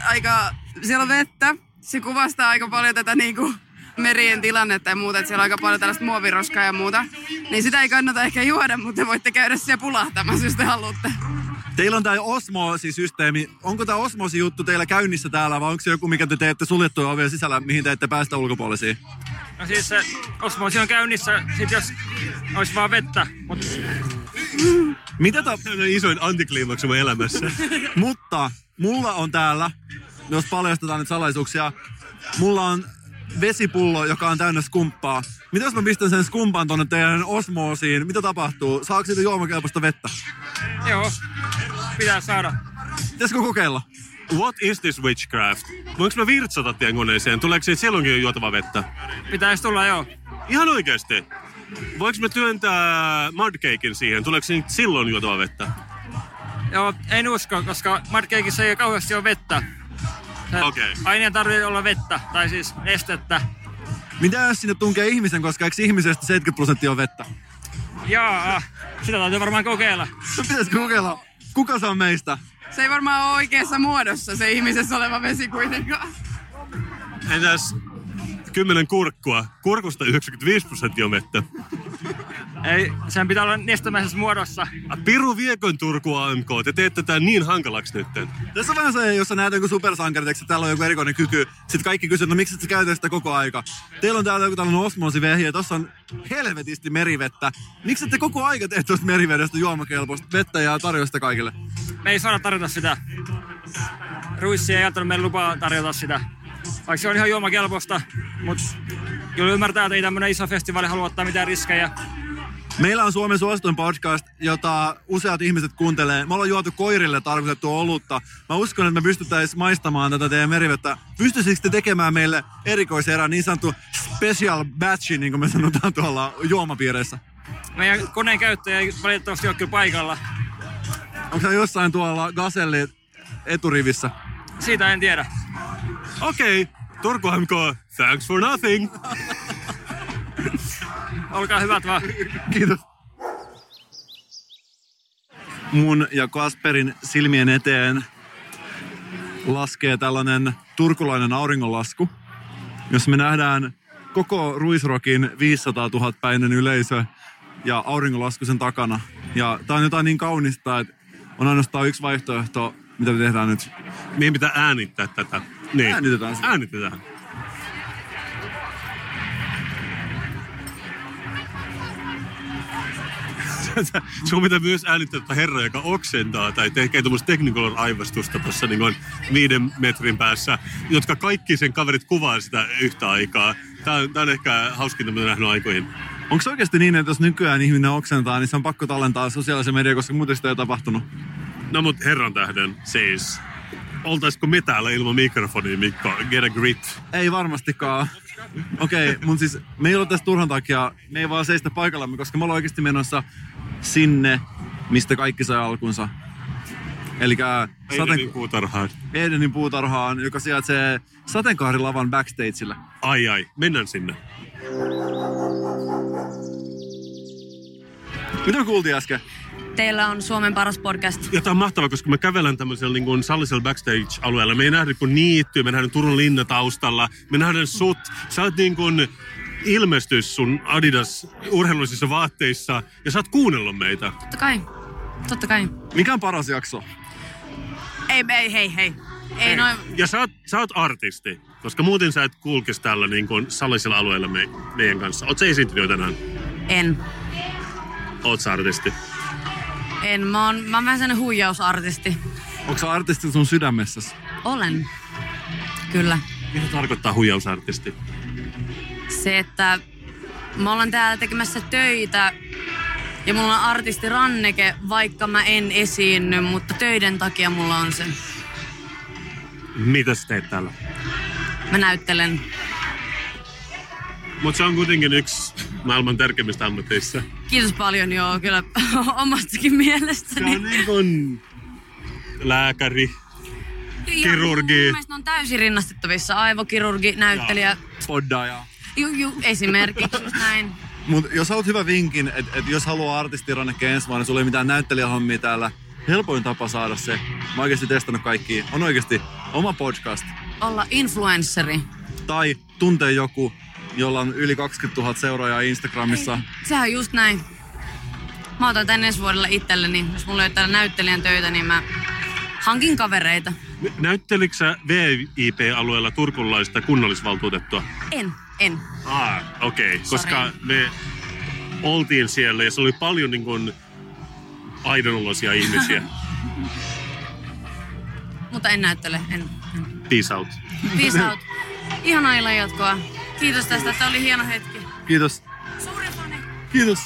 aika... Siellä on vettä. Se kuvastaa aika paljon tätä niinku merien tilannetta ja muuta, että siellä on aika paljon tällaista muoviroskaa ja muuta. Niin sitä ei kannata ehkä juoda, mutta te voitte käydä siellä pulahtamassa, jos te haluatte. Teillä on tämä osmoosisysteemi. Onko tämä osmoosijuttu teillä käynnissä täällä vai onko se joku, mikä te teette suljettuja ovia sisällä, mihin te ette päästä ulkopuolisiin? No siis se osmoosi on käynnissä, sit jos olisi vaan vettä. Mutta Mitä Tämä on isoin antikliimaksi mun elämässä. Mutta mulla on täällä, jos paljastetaan nyt salaisuuksia, mulla on vesipullo, joka on täynnä skumppaa. Mitä jos mä pistän sen skumpan tonne teidän osmoosiin? Mitä tapahtuu? Saako siitä juomakelpoista vettä? joo, pitää saada. Pitäisikö kokeilla? What is this witchcraft? Voinko mä virtsata teidän koneeseen? Tuleeko siitä silloinkin juotavaa vettä? Pitäisi tulla joo. Ihan oikeasti. Voinko mä työntää mudcakein siihen? Tuleeko siitä silloin juotavaa vettä? Joo, en usko, koska Mudcakeissa ei kauheasti ole vettä. Okei. Aineen tarvii olla vettä, tai siis nestettä. Mitä jos sinne tunkee ihmisen, koska eikö ihmisestä 70 prosenttia on vettä? Jaa, sitä täytyy varmaan kokeilla. Pitäisikö kokeilla? Kuka se on meistä? Se ei varmaan ole oikeassa muodossa se ihmisessä oleva vesi kuitenkaan. Entäs kymmenen kurkkua? Kurkusta 95 prosenttia on vettä. Ei, sen pitää olla nestemäisessä muodossa. A, Piru viekon Turku AMK, te teette tämän niin hankalaksi nytten. Tässä on vähän se, jos sä näet joku supersankarit, että täällä on joku erikoinen kyky. Sitten kaikki kysyvät, no miksi et sä käytä sitä koko aika? Teillä on täällä joku tällainen osmoosivehi ja tossa on helvetisti merivettä. Miksi ette koko aika tee tuosta merivedestä juomakelpoista vettä ja tarjoa sitä kaikille? Me ei saada tarjota sitä. Ruissi ei antanut meille lupaa tarjota sitä. Vaikka se on ihan juomakelpoista, mutta kyllä ymmärtää, että ei tämmönen iso festivaali halua ottaa mitään riskejä. Meillä on Suomen suosituin podcast, jota useat ihmiset kuuntelee. Me ollaan juotu koirille tarkoitettua olutta. Mä uskon, että me pystyttäisiin maistamaan tätä teidän merivettä. Pystyisikö te tekemään meille erikoiserän, niin sanottu special batchin, niin kuin me sanotaan tuolla juomapiireissä? Meidän koneen käyttäjä ei valitettavasti ole kyllä paikalla. Onko se jossain tuolla Gaselli eturivissä? Siitä en tiedä. Okei, okay. Turku AMK, thanks for nothing. Olkaa hyvät vaan. Kiitos. Mun ja Kasperin silmien eteen laskee tällainen turkulainen auringonlasku, jos me nähdään koko Ruisrokin 500 000 päinen yleisö ja auringonlasku sen takana. Ja tää on jotain niin kaunista, että on ainoastaan yksi vaihtoehto, mitä me tehdään nyt. Meidän pitää äänittää tätä. Niin. Äänitetään sitä. Äänitetään. <laughs> sun pitää myös äänittää tätä herra, joka oksentaa tai tekee tuommoista technicolor aivastusta tuossa niin viiden metrin päässä, jotka kaikki sen kaverit kuvaa sitä yhtä aikaa. Tää on, tää on ehkä hauskinta, mitä nähnyt aikoihin. Onko oikeasti niin, että jos nykyään ihminen oksentaa, niin se on pakko tallentaa sosiaalisen median, koska muuten sitä ei ole tapahtunut? No mut herran tähden, siis oltaisiko me täällä ilman mikrofonia, Mikko? Get a grit. Ei varmastikaan. Okei, okay, mun siis me ei ole tässä turhan takia, me ei vaan seistä paikallamme, koska me ollaan oikeasti menossa sinne, mistä kaikki sai alkunsa. Eli Edenin puutarhaan. Edenin puutarhaan, joka sijaitsee sateenkaarilavan backstageillä. Ai ai, mennään sinne. Mitä me kuultiin äsken? Teillä on Suomen paras podcast. Ja tämä on mahtavaa, koska me kävellään tämmöisellä niin kuin sallisella backstage-alueella. Me ei nähdä kun niittyy, me nähdään Turun linna taustalla. Me nähdään sut. Sä oot niin kuin ilmestys sun Adidas urheilullisissa vaatteissa ja sä oot kuunnellut meitä. Totta kai. Totta kai. Mikä on paras jakso? Ei, ei, hei, hei. Ei noin. Ja sä oot, sä oot artisti, koska muuten sä et kulkisi tällä niin kuin sallisella alueella me, meidän kanssa. Oot sä esiintynyt jo tänään? En. Oot sä artisti? En. Mä oon, mä oon vähän sellainen huijausartisti. Onko sä artisti sun sydämessäsi? Olen. Kyllä. Mitä tarkoittaa huijausartisti? Se, että mä olen täällä tekemässä töitä ja mulla on artisti ranneke, vaikka mä en esiinny, mutta töiden takia mulla on se. Mitä sä teet täällä? Mä näyttelen. Mutta se on kuitenkin yksi maailman tärkeimmistä ammateissa. Kiitos paljon, joo, kyllä <laughs> omastakin mielestäni. Se on niin kuin lääkäri, Ja kirurgi. Mun ne on täysin rinnastettavissa. Aivokirurgi, näyttelijä. Poddaaja. Ju, ju, esimerkiksi just näin. Mut jos haluat hyvän vinkin, että et jos haluaa artistirannekkeen ensi vuonna, niin sulla ei mitään näyttelijähommia täällä. Helpoin tapa saada se, mä oon oikeasti testannut kaikki, on oikeasti oma podcast. Olla influenssari. Tai tuntee joku, jolla on yli 20 000 seuraajaa Instagramissa. Sehän on just näin. Mä otan tän ensi vuodella itselleni. Jos mulla ei ole täällä näyttelijän töitä, niin mä hankin kavereita. Näyttelikö sä VIP-alueella turkulaista kunnallisvaltuutettua? En, en. Ah, okei. Okay. Koska me oltiin siellä ja se oli paljon niin kuin aidonoloisia ihmisiä. <laughs> Mutta en näyttele. En. en. Peace out. Peace out. <laughs> Ihanaa illan jatkoa. Kiitos tästä, että oli hieno hetki. Kiitos. Suuri fani. Kiitos.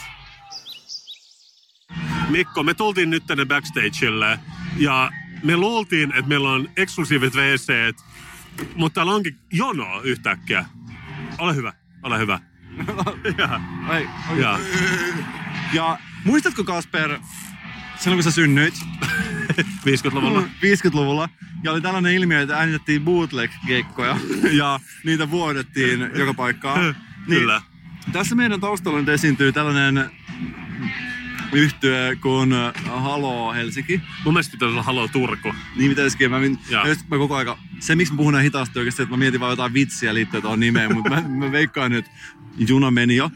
Mikko, me tultiin nyt tänne backstagelle ja me luultiin, että meillä on eksklusiiviset wc mutta täällä onkin jono yhtäkkiä. Ole hyvä, ole hyvä. <laughs> ja, Ei, ja. Ja muistatko Kasper, silloin kun sä synnyit, <laughs> 50-luvulla. 50-luvulla, ja oli tällainen ilmiö, että äänitettiin bootleg-keikkoja <laughs> ja niitä vuodettiin joka paikkaan. Kyllä. Tässä meidän taustalla nyt esiintyy tällainen yhtye kuin Halo Helsinki. Mun mielestä pitäisi olla Halo Turku. Niin pitäisikin. Mä, min, just, mä koko aika, se miksi mä puhun näin hitaasti oikeasti, että mä mietin vaan jotain vitsiä liittyen tuohon nimeen, mutta mä, mä veikkaan nyt, juna meni jo.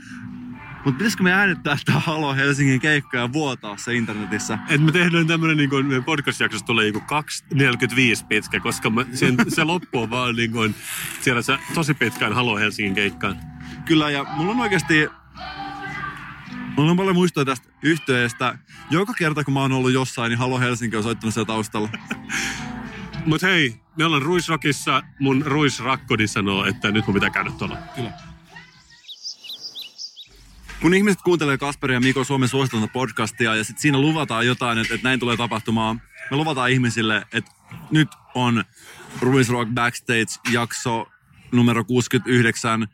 Mutta pitäisikö me äänittää tää Halo Helsingin keikka ja vuotaa se internetissä? Et me tehdään tämmönen niin kuin, podcast-jaksossa tulee niin 2.45 pitkä, koska mä, sen, se loppu on vaan niin kuin, siellä se tosi pitkään Halo Helsingin keikkaan. Kyllä, ja mulla on oikeasti... Mulla on paljon muistoja tästä yhteestä. Joka kerta, kun mä oon ollut jossain, niin Halo Helsinki on soittanut siellä taustalla. <laughs> Mut hei, me ollaan Ruisrockissa. Mun Ruisrakkodi sanoo, että nyt mun pitää käydä tuolla. Kyllä. Kun ihmiset kuuntelee Kasperia ja Mikon Suomen suositelta podcastia ja sit siinä luvataan jotain, että, että näin tulee tapahtumaan. Me luvataan ihmisille, että nyt on Ruins Rock Backstage-jakso numero 69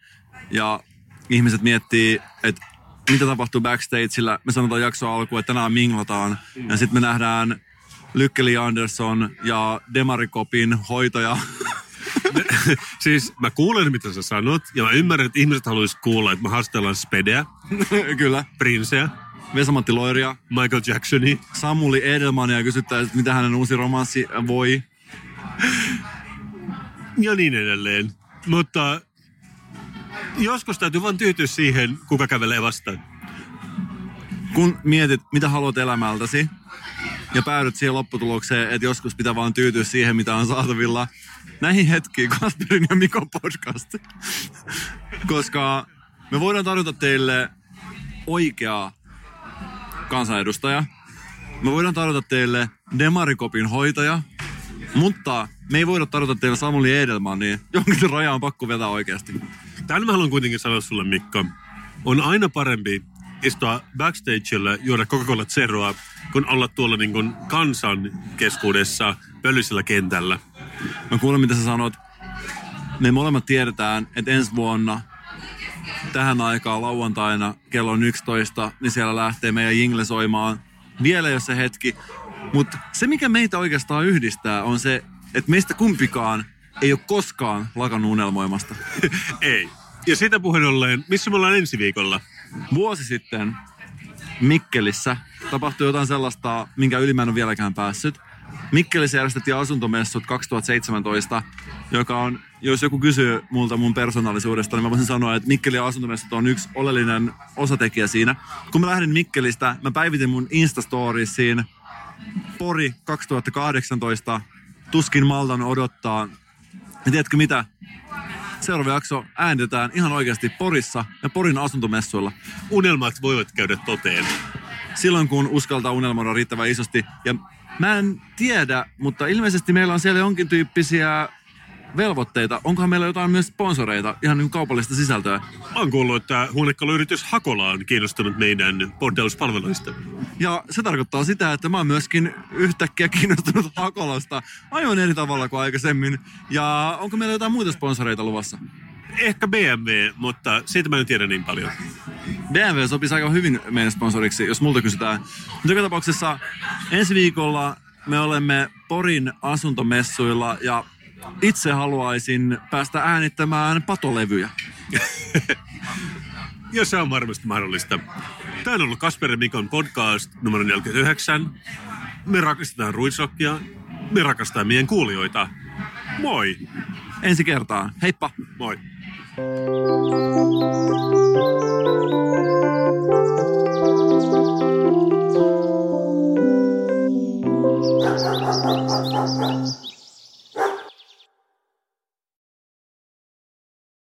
ja ihmiset miettii, että mitä tapahtuu backstageillä. Me sanotaan jakso alkuun, että tänään minglataan ja sitten me nähdään Lykkeli Andersson ja Demarikopin hoitoja. <laughs> <laughs> Siis mä kuulen, mitä sä sanot, ja mä ymmärrän, että ihmiset haluaisi kuulla, että me haastellaan Spedeä, <laughs> Kyllä. Princeä, Vesamatti Loiria, Michael Jacksonia. Samuli Edelmania kysyttäisiin, että mitä hänen uusi romanssi voi. ja niin edelleen. Mutta joskus täytyy vaan tyytyä siihen, kuka kävelee vastaan. Kun mietit, mitä haluat elämältäsi, ja päädyt siihen lopputulokseen, että joskus pitää vaan tyytyä siihen, mitä on saatavilla, näihin hetkiin Kasperin ja Mikon podcast. Koska me voidaan tarjota teille oikeaa kansanedustaja. Me voidaan tarjota teille Demarikopin hoitaja, mutta me ei voida tarjota teille Samuli niin jonkin raja on pakko vetää oikeasti. Tämän mä haluan kuitenkin sanoa sulle, Mikko. On aina parempi istua backstageilla, juoda Coca-Cola Zeroa, kun olla tuolla niin kuin kansan keskuudessa pöllisellä kentällä. Mä kuulen, mitä sä sanot. Me molemmat tiedetään, että ensi vuonna tähän aikaan lauantaina kello on 11, niin siellä lähtee meidän jingle soimaan. Vielä jos se hetki. Mutta se, mikä meitä oikeastaan yhdistää, on se, että meistä kumpikaan ei ole koskaan lakannut unelmoimasta. <laughs> Ei. Ja sitä puheen ollen, missä me ollaan ensi viikolla? Vuosi sitten Mikkelissä tapahtui jotain sellaista, minkä yli mä en ole vieläkään päässyt. Mikkelissä järjestettiin asuntomessut 2017, joka on, jos joku kysyy multa mun persoonallisuudesta, niin mä voisin sanoa, että Mikkelin asuntomessut on yksi oleellinen osatekijä siinä. Kun mä lähdin Mikkelistä, mä päivitin mun Instastoriesiin Pori 2018, tuskin maltan odottaa. Ja tiedätkö mitä? Seuraava jakso äänitetään ihan oikeasti Porissa ja Porin asuntomessuilla. Unelmat voivat käydä toteen. silloin, kun uskaltaa unelmoida riittävän isosti. Ja mä en tiedä, mutta ilmeisesti meillä on siellä jonkin tyyppisiä velvoitteita. Onkohan meillä jotain myös sponsoreita, ihan niin kaupallista sisältöä. Mä oon kuullut, että huonekaluyritys Hakola on kiinnostunut meidän bordeuspalveluista. Ja se tarkoittaa sitä, että mä oon myöskin yhtäkkiä kiinnostunut Hakolasta aivan eri tavalla kuin aikaisemmin. Ja onko meillä jotain muita sponsoreita luvassa? Ehkä BMW, mutta siitä mä en tiedä niin paljon. BMW sopisi aika hyvin meidän sponsoriksi, jos multa kysytään. Mutta joka tapauksessa ensi viikolla me olemme Porin asuntomessuilla ja itse haluaisin päästä äänittämään patolevyjä. <laughs> ja se on varmasti mahdollista. Tämä on ollut Kasper Mikon podcast numero 49. Me rakastetaan ruisokkia. Me rakastetaan meidän kuulijoita. Moi! Ensi kertaa. Heippa! Moi! Thank <laughs> you.